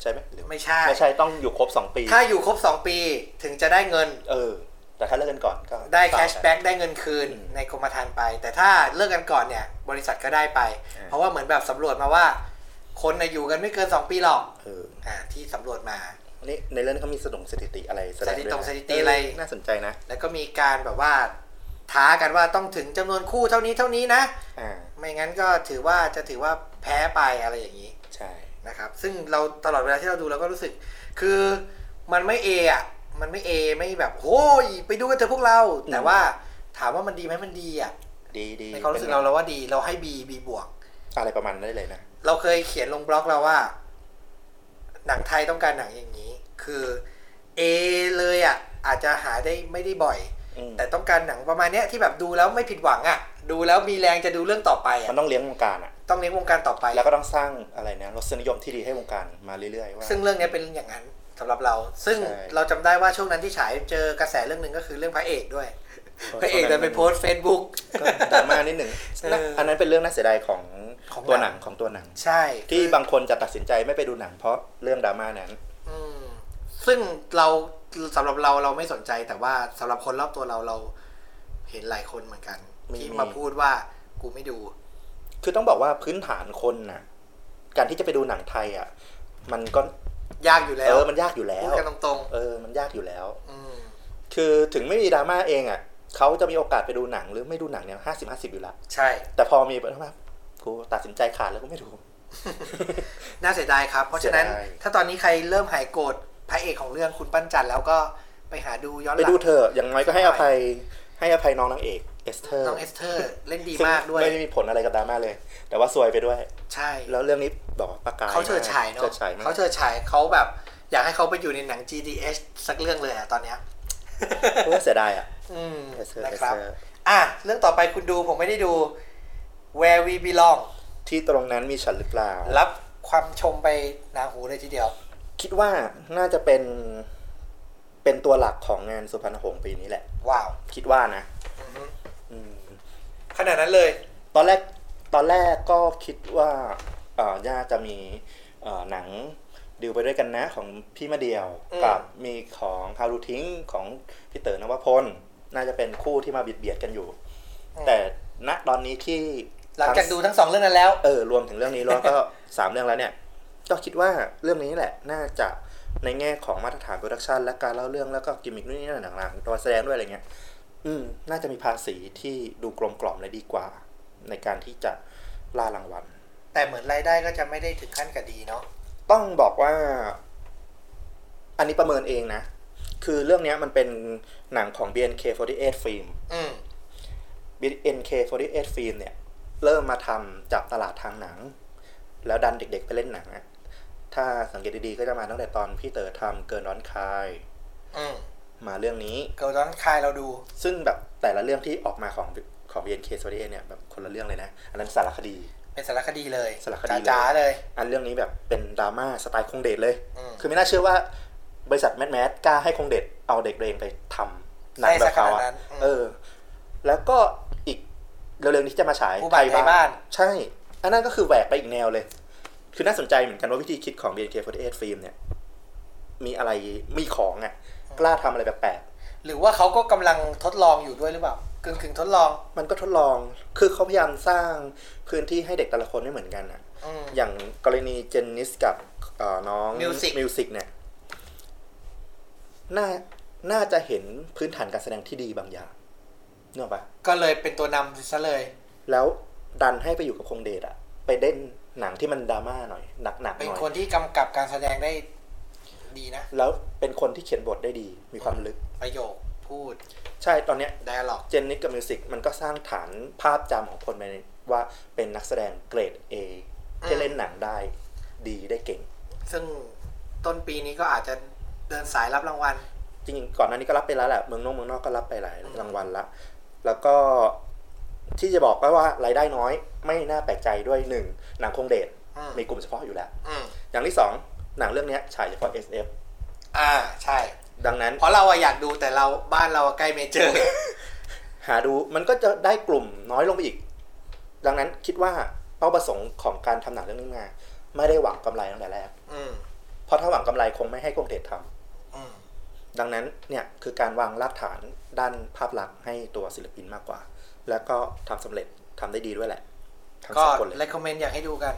ใช่ไหมหรือไม่ใช่ ไม่ใช่ต้องอยู่ครบสองปี ถ้าอยู่ครบสองปีถึงจะได้เงิน เออ แต่ถ้าเลิกกันก่อนก็ได้ต่อ cashback ได้เงินคืนอืมในกรมธรรม์ไป แต่ถ้าเลิกกันก่อนเนี่ย บริษัทก็ได้ไปอ่าเพราะว่าเหมือนแบบสำรวจมาว่า คนน่ะอยู่กันไม่เกินสองปีหรอกเอออ่าที่สำรวจมานี่ในเรื่องนี้เขามีสนุงสถิติอะไรแสดงด้วยสถิติตรงนะสถิติอะไรเน่าสนใจนะ แล้วก็มีการแบบว่าท้ากันว่าต้องถึงจำนวนคู่เท่านี้เท่านี้นะอ่าไม่งั้นก็ถือว่าจะถือว่าแพ้ไปอะไรอย่างนี้ ใช่นะครับ ซึ่งเราตลอดเวลาที่เราดูเราก็รู้สึก คือมันไม่เออะ มันไม่เอไม่แบบโอ้ยไปดูกันเถอะพวกเรา แต่ว่าถามว่ามันดีไหมมันดีอะ ดีดีในความรู้สึกเราเราว่าดีเราให้ B B บวก อะไรประมาณนั้นได้เลยนะ เราเคยเขียนลงบล็อกเราว่า หนังไทยต้องการหนังอย่างนี้ คือ A เลยอะ อาจจะหาได้ไม่ได้บ่อยอืมแต่ต้องการหนังประมาณเนี้ยที่แบบดูแล้วไม่ผิดหวังอะ ดูแล้วมีแรงจะดูเรื่องต่อไปมัอะนต้องเลี้ยงวงการอะต้องเลี้ยงวงการต่อไป แล้วก็ต้องสร้างอะไรนะรสนิยมที่ดีให้วงการมาเรื่อยๆว่าซึ่งเรื่องเนี้ยเป็นอย่างนั้น สำหรับเรา ซึ่งใช่เราจำได้ว่าช่วงนั้นที่ฉายเจอกระแสเรื่องหนึ่งก็คือเรื่องพระเอกด้วยพราะพระเอกช่วงเดินั้นไปโพสเฟซบุ๊กก็ดราม่านิดหนึ่งเอออันนั้นเป็นเรื่องน่าเสียดายของของตัวหหนันังงของตัวหนัง ใช่ ที่คือบางคนจะตัดสินใจไม่ไปดูหนัง เพราะเรื่องดราม่านั้นอืมซึ่งเราสำหรับเราเราไม่สนใจแต่ว่าสำหรับคนรอบตัวเราเราเห็นหลายคนเหมือนกันมีที่มีมาพูดว่ากูไม่ดู คือต้องบอกว่าพื้นฐานคนน่ะ การที่จะไปดูหนังไทยอะ มันก็ ยากอยู่แล้เอวอมันยากอยู่แล้พูวดกันตรงเออมันยากอยู่แล้วๆอืมคือถึงไม่มีดราม่าเองอะเขาจะมีโอกาสไปดูหนังหรือไม่ดูหนังเนี่ยห้าสิบห้าสิบอยู่แล้วใช่ แต่พอมีปัญหากูตัดสินใจขาดแล้วกูไม่ดู น่าเสียดายครับ เพราะฉะนั้นเสียดายถ้าตอนนี้ใครเริ่มหายโกรธพระเอกของเรื่องคุณปั้นจันทร์แล้วก็ไปหาดูย้อนหลังไปดูเถอะอย่างน้อยก็ให้อภัยให้อภัยน้องนางเอก เอสเธอร์น้องเอสเธอร์เล่นดีมากด้วย ไม่ได้มีผลอะไรกับดราม่าเลย แต่ว่าซวยไปด้วย ใช่ แล้วเรื่องนี้บอกว่าประกายเขาเฉิดฉายเนาะเฉิดฉายมากเขาเฉิดฉายเขาแบบ อยากให้เขาไปอยู่ในหนัง GDH สักเรื่องเลยอะตอนเนี้ยเออเสียดายอะอืมเอสเธอร์นะเอสครับเธอร์อะเรื่องต่อไปคุณดูผมไม่ได้ดู Where We Belong ที่ตรงนั้นมีฉันหรือเปล่า รับความชมไปหนาหูเลยทีเดียว คิดว่าน่าจะเป็นเป็นตัวหลักของงานสุพรรณหงส์ปีนี้แหละ ว้าว คิดว่านะอือฮึอืม ขนาดนั้นเลย ตอนแรกตอนแรกก็คิดว่าเอ่อย่าจะมีเอ่อหนังดิวไปด้วยกันนะของพี่มาเดียวอืมกับมีของฮารูทิ้งของพี่เต๋อนวพลน่าจะเป็นคู่ที่มาเบียดเบียดกันอยู่ แต่ณตอนนี้ที่หลังจากดูทั้งสองเรื่องนั้นแล้วเออรวมถึงเรื่องนี้แล้วก็สามเรื่องแล้วเนี่ย ก็คิดว่าเรื่องนี้แหละน่าจะในแง่ของมาตรฐาน production และการเล่าเรื่องแล้วก็กิมมิคนู่นนี่นั่นต่างๆตัวแสดงด้วยอะไรเงี้ย อืมน่าจะมีภาษีที่ดูกลมกล่อมและดีกว่า ในการที่จะล่ารางวัล แต่เหมือนรายได้ก็จะไม่ได้ถึงขั้นกับดีเนาะต้องบอกว่า อันนี้ประเมินเองนะ คือเรื่องเนี้ยมันเป็นหนังของ BNK48 Film อืม BNK48 Film เนี่ย เริ่มมาทำจับตลาดทางหนัง แล้วดันเด็กๆไปเล่นหนังอะถ้าสังเกตดีๆก็จะมาตั้งแต่ตอนพี่เต๋อทำเกินร้อนคายอื มมาเรื่องนี้เกิดตอนคายเราดู ซึ่งแบบแต่ละเรื่องที่ออกมาของของ BNK48 เนี่ยแบบคนละเรื่องเลยนะ อันนั้นสารคดี เป็นสารคดีเลยสารคดีเลยจ๋าๆเลย อันเรื่องนี้แบบเป็นดราม่าสไตล์คงเดชเลยอืมคือไม่น่าเชื่อว่าบริษัทแมสแมสกล้าให้คงเดชเอาเด็กเองไปทำหนังแบบเขาได้สักขนาดอะนั้นอืมเออ แล้วก็อีกเร็วๆนี้จะมาฉายผู้บ่าวไทยบ้าน ใช่ อันนั้นก็คือแหวกไปอีกแนวเลย คือน่าสนใจเหมือนกันว่าวิธีคิดของ BNK48 Film เนี่ย มีอะไรมีของอะ กล้าทำอะไรแปลกหรือว่าเขาก็กำลังทดลองอยู่ด้วยหรือเปล่ากึ่งกึ่งๆทดลองๆมันก็ทดลอง คือเขาพยายามสร้างพื้นที่ให้เด็กแต่ละคนไม่เหมือนกันอะอืมอย่างกรณีเจนนิสกับเอ่อน้อง Music มิวสิกเนี่ยน่าน่าจะเห็นพื้นฐานการแสดงที่ดีบางอย่างเนกอะปะก็เลยเป็นตัวนำซะเลย แล้วดันให้ไปอยู่กับคงเดชอะไปเล่นหนังที่มันดราม่าหน่อยหนักๆหเป็นน่อยคนที่กำกับการแสดงได้ ดีนะ แล้วเป็นคนที่เขียนบทได้ดี มีความลึก ประโยคพูด ใช่ตอนเนี้ยไดอะล็อกเจนนิสกับมิวสิกมันก็สร้างฐานภาพจำของคนไปว่าเป็นนักแสดงเกรด A ที่เล่นหนังได้ดีได้เก่ง ซึ่งต้นปีนี้ก็อาจจะเดินสายรับรางวัล จริงๆก่อนหน้านี้ก็รับไปแล้วแหละ เมืองนอกเมืองนอกก็รับไปหลายรางวัลละ แล้วก็ที่จะบอกก็ว่ารายได้น้อย ไม่น่าแปลกใจด้วยหนึ่งหนังคงเดชอืมมีกลุ่มเฉพาะอยู่แล้วอืมอย่างที่สอง หนังเรื่องเนี้ยฉายเฉพาะ SF อ่าใช่ ดังนั้น เพราะเราอะอยากดูแต่เราบ้านเราอะใกล้เมเจอร์ หาดูมันก็จะได้กลุ่มน้อยลงไปอีก ดังนั้นคิดว่าเป้าประสงค์ของการทำหนังเรื่องนี้มาไม่ได้หวังกำไรตั้งแต่แรกอืมเพราะถ้าหวังกำไรคงไม่ให้กรุงเทพทำอืมดังนั้นเนี่ยคือการวางรากฐานด้านภาพลักษณ์ให้ตัวศิลปินมากกว่า แล้วก็ทำสำเร็จทำได้ดีด้วยแหละทั้งก็สองคนเลย recommend อยากให้ดูกัน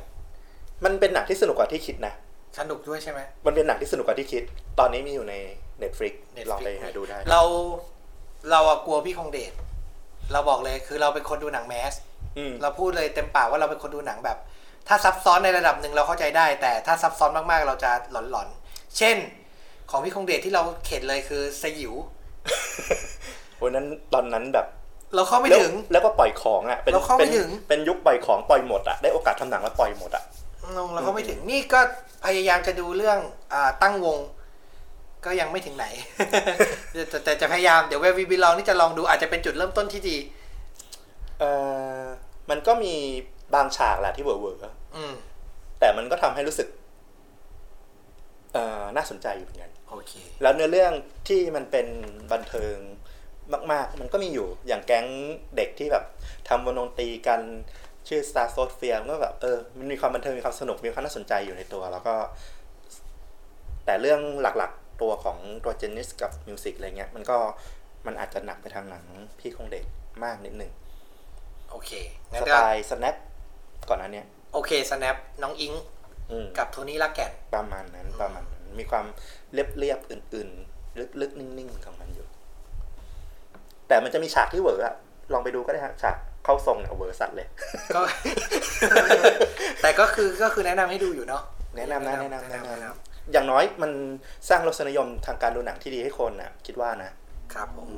มันเป็นหนังที่สนุกกว่าที่คิดนะ สนุกด้วยใช่ไหมมันเป็นหนังที่สนุกกว่าที่คิด ตอนนี้มีอยู่ใน Netflix Netflix ลองไปหาดูได้ เราเราอะกลัวพี่คงเดชเราบอกเลยคือเราเป็นคนดูหนังแมสอืมเราพูดเลยเต็มปากว่าเราเป็นคนดูหนังแบบ ถ้าซับซ้อนในระดับหนึ่งเราเข้าใจได้ แต่ถ้าซับซ้อนมากๆเราจะหลอนๆ เช่น ของพี่คงเดชที่เราเข็ดเลยคือสยิววันนั้นตอนนั้นแบบ เราเข้าไม่แล้วถึงแล้วก็ปล่อยของอะเป็นเราเข้าไม่เป็นถึงเป็นยุคปล่อยของปล่อยหมดอะได้โอกาสทำหนังแล้วปล่อยหมดอะ งงเราเข้าไม่ถึงนี่ก็พยายามจะดูเรื่องอาตั้งวง ก็ยังไม่ถึงไหน แต่แต่จะพยายามเดี๋ยวเววีบีลองนี่จะลองดูอาจจะเป็นจุดเริ่มต้นที่ดีเออมันก็มีบางฉากแหละที่เวอร์เวอร์อืมแต่มันก็ทำให้รู้สึกเอ่อน่าสนใจอยู่เหมือนกันโอเค แล้วเนื้อเรื่องที่มันเป็นบันเทิงมาก ๆ มันก็มีอยู่อย่างแก๊งเด็กที่แบบทำวงดนตรีกัน ชื่อ Star s o p h i a มันก็แบบเออมันมีความบันเทิงมีความสนุกมีความน่าสนใจอยู่ในตัว แล้วก็ แต่เรื่องหลักๆ ตัวของตัวเจนนิสกับมิวสิกอะไรเงี้ย มันก็มันอาจจะหนักไปทางหนังพี่คงเด็กมากนิดหนึ่งโอเคงั้สนไตก็ล์ snap ก่อนหนั้นเนี่ยโอเค snap น้องอิงอืมกับโทนี่ลักแก่นประมาณนั้นประมาณนั้นมีความเรียบๆอื่นๆ ลึกๆ นิ่งๆ ของมันอยู่ แต่มันจะมีฉากที่เหวออะลองไปดูก็ได้ฮะฉาก เข้าทรงเนี่ยเหวอสัตว์เลย ก็ แต่ก็คือก็คือแนะนำให้ดูอยู่เนาะแนะนำนะแนะนำแนะแนะนำนำอย่างน้อยมันสร้างรสนิยมทางการดูหนังที่ดีให้คนน่ะคิดว่านะครับผม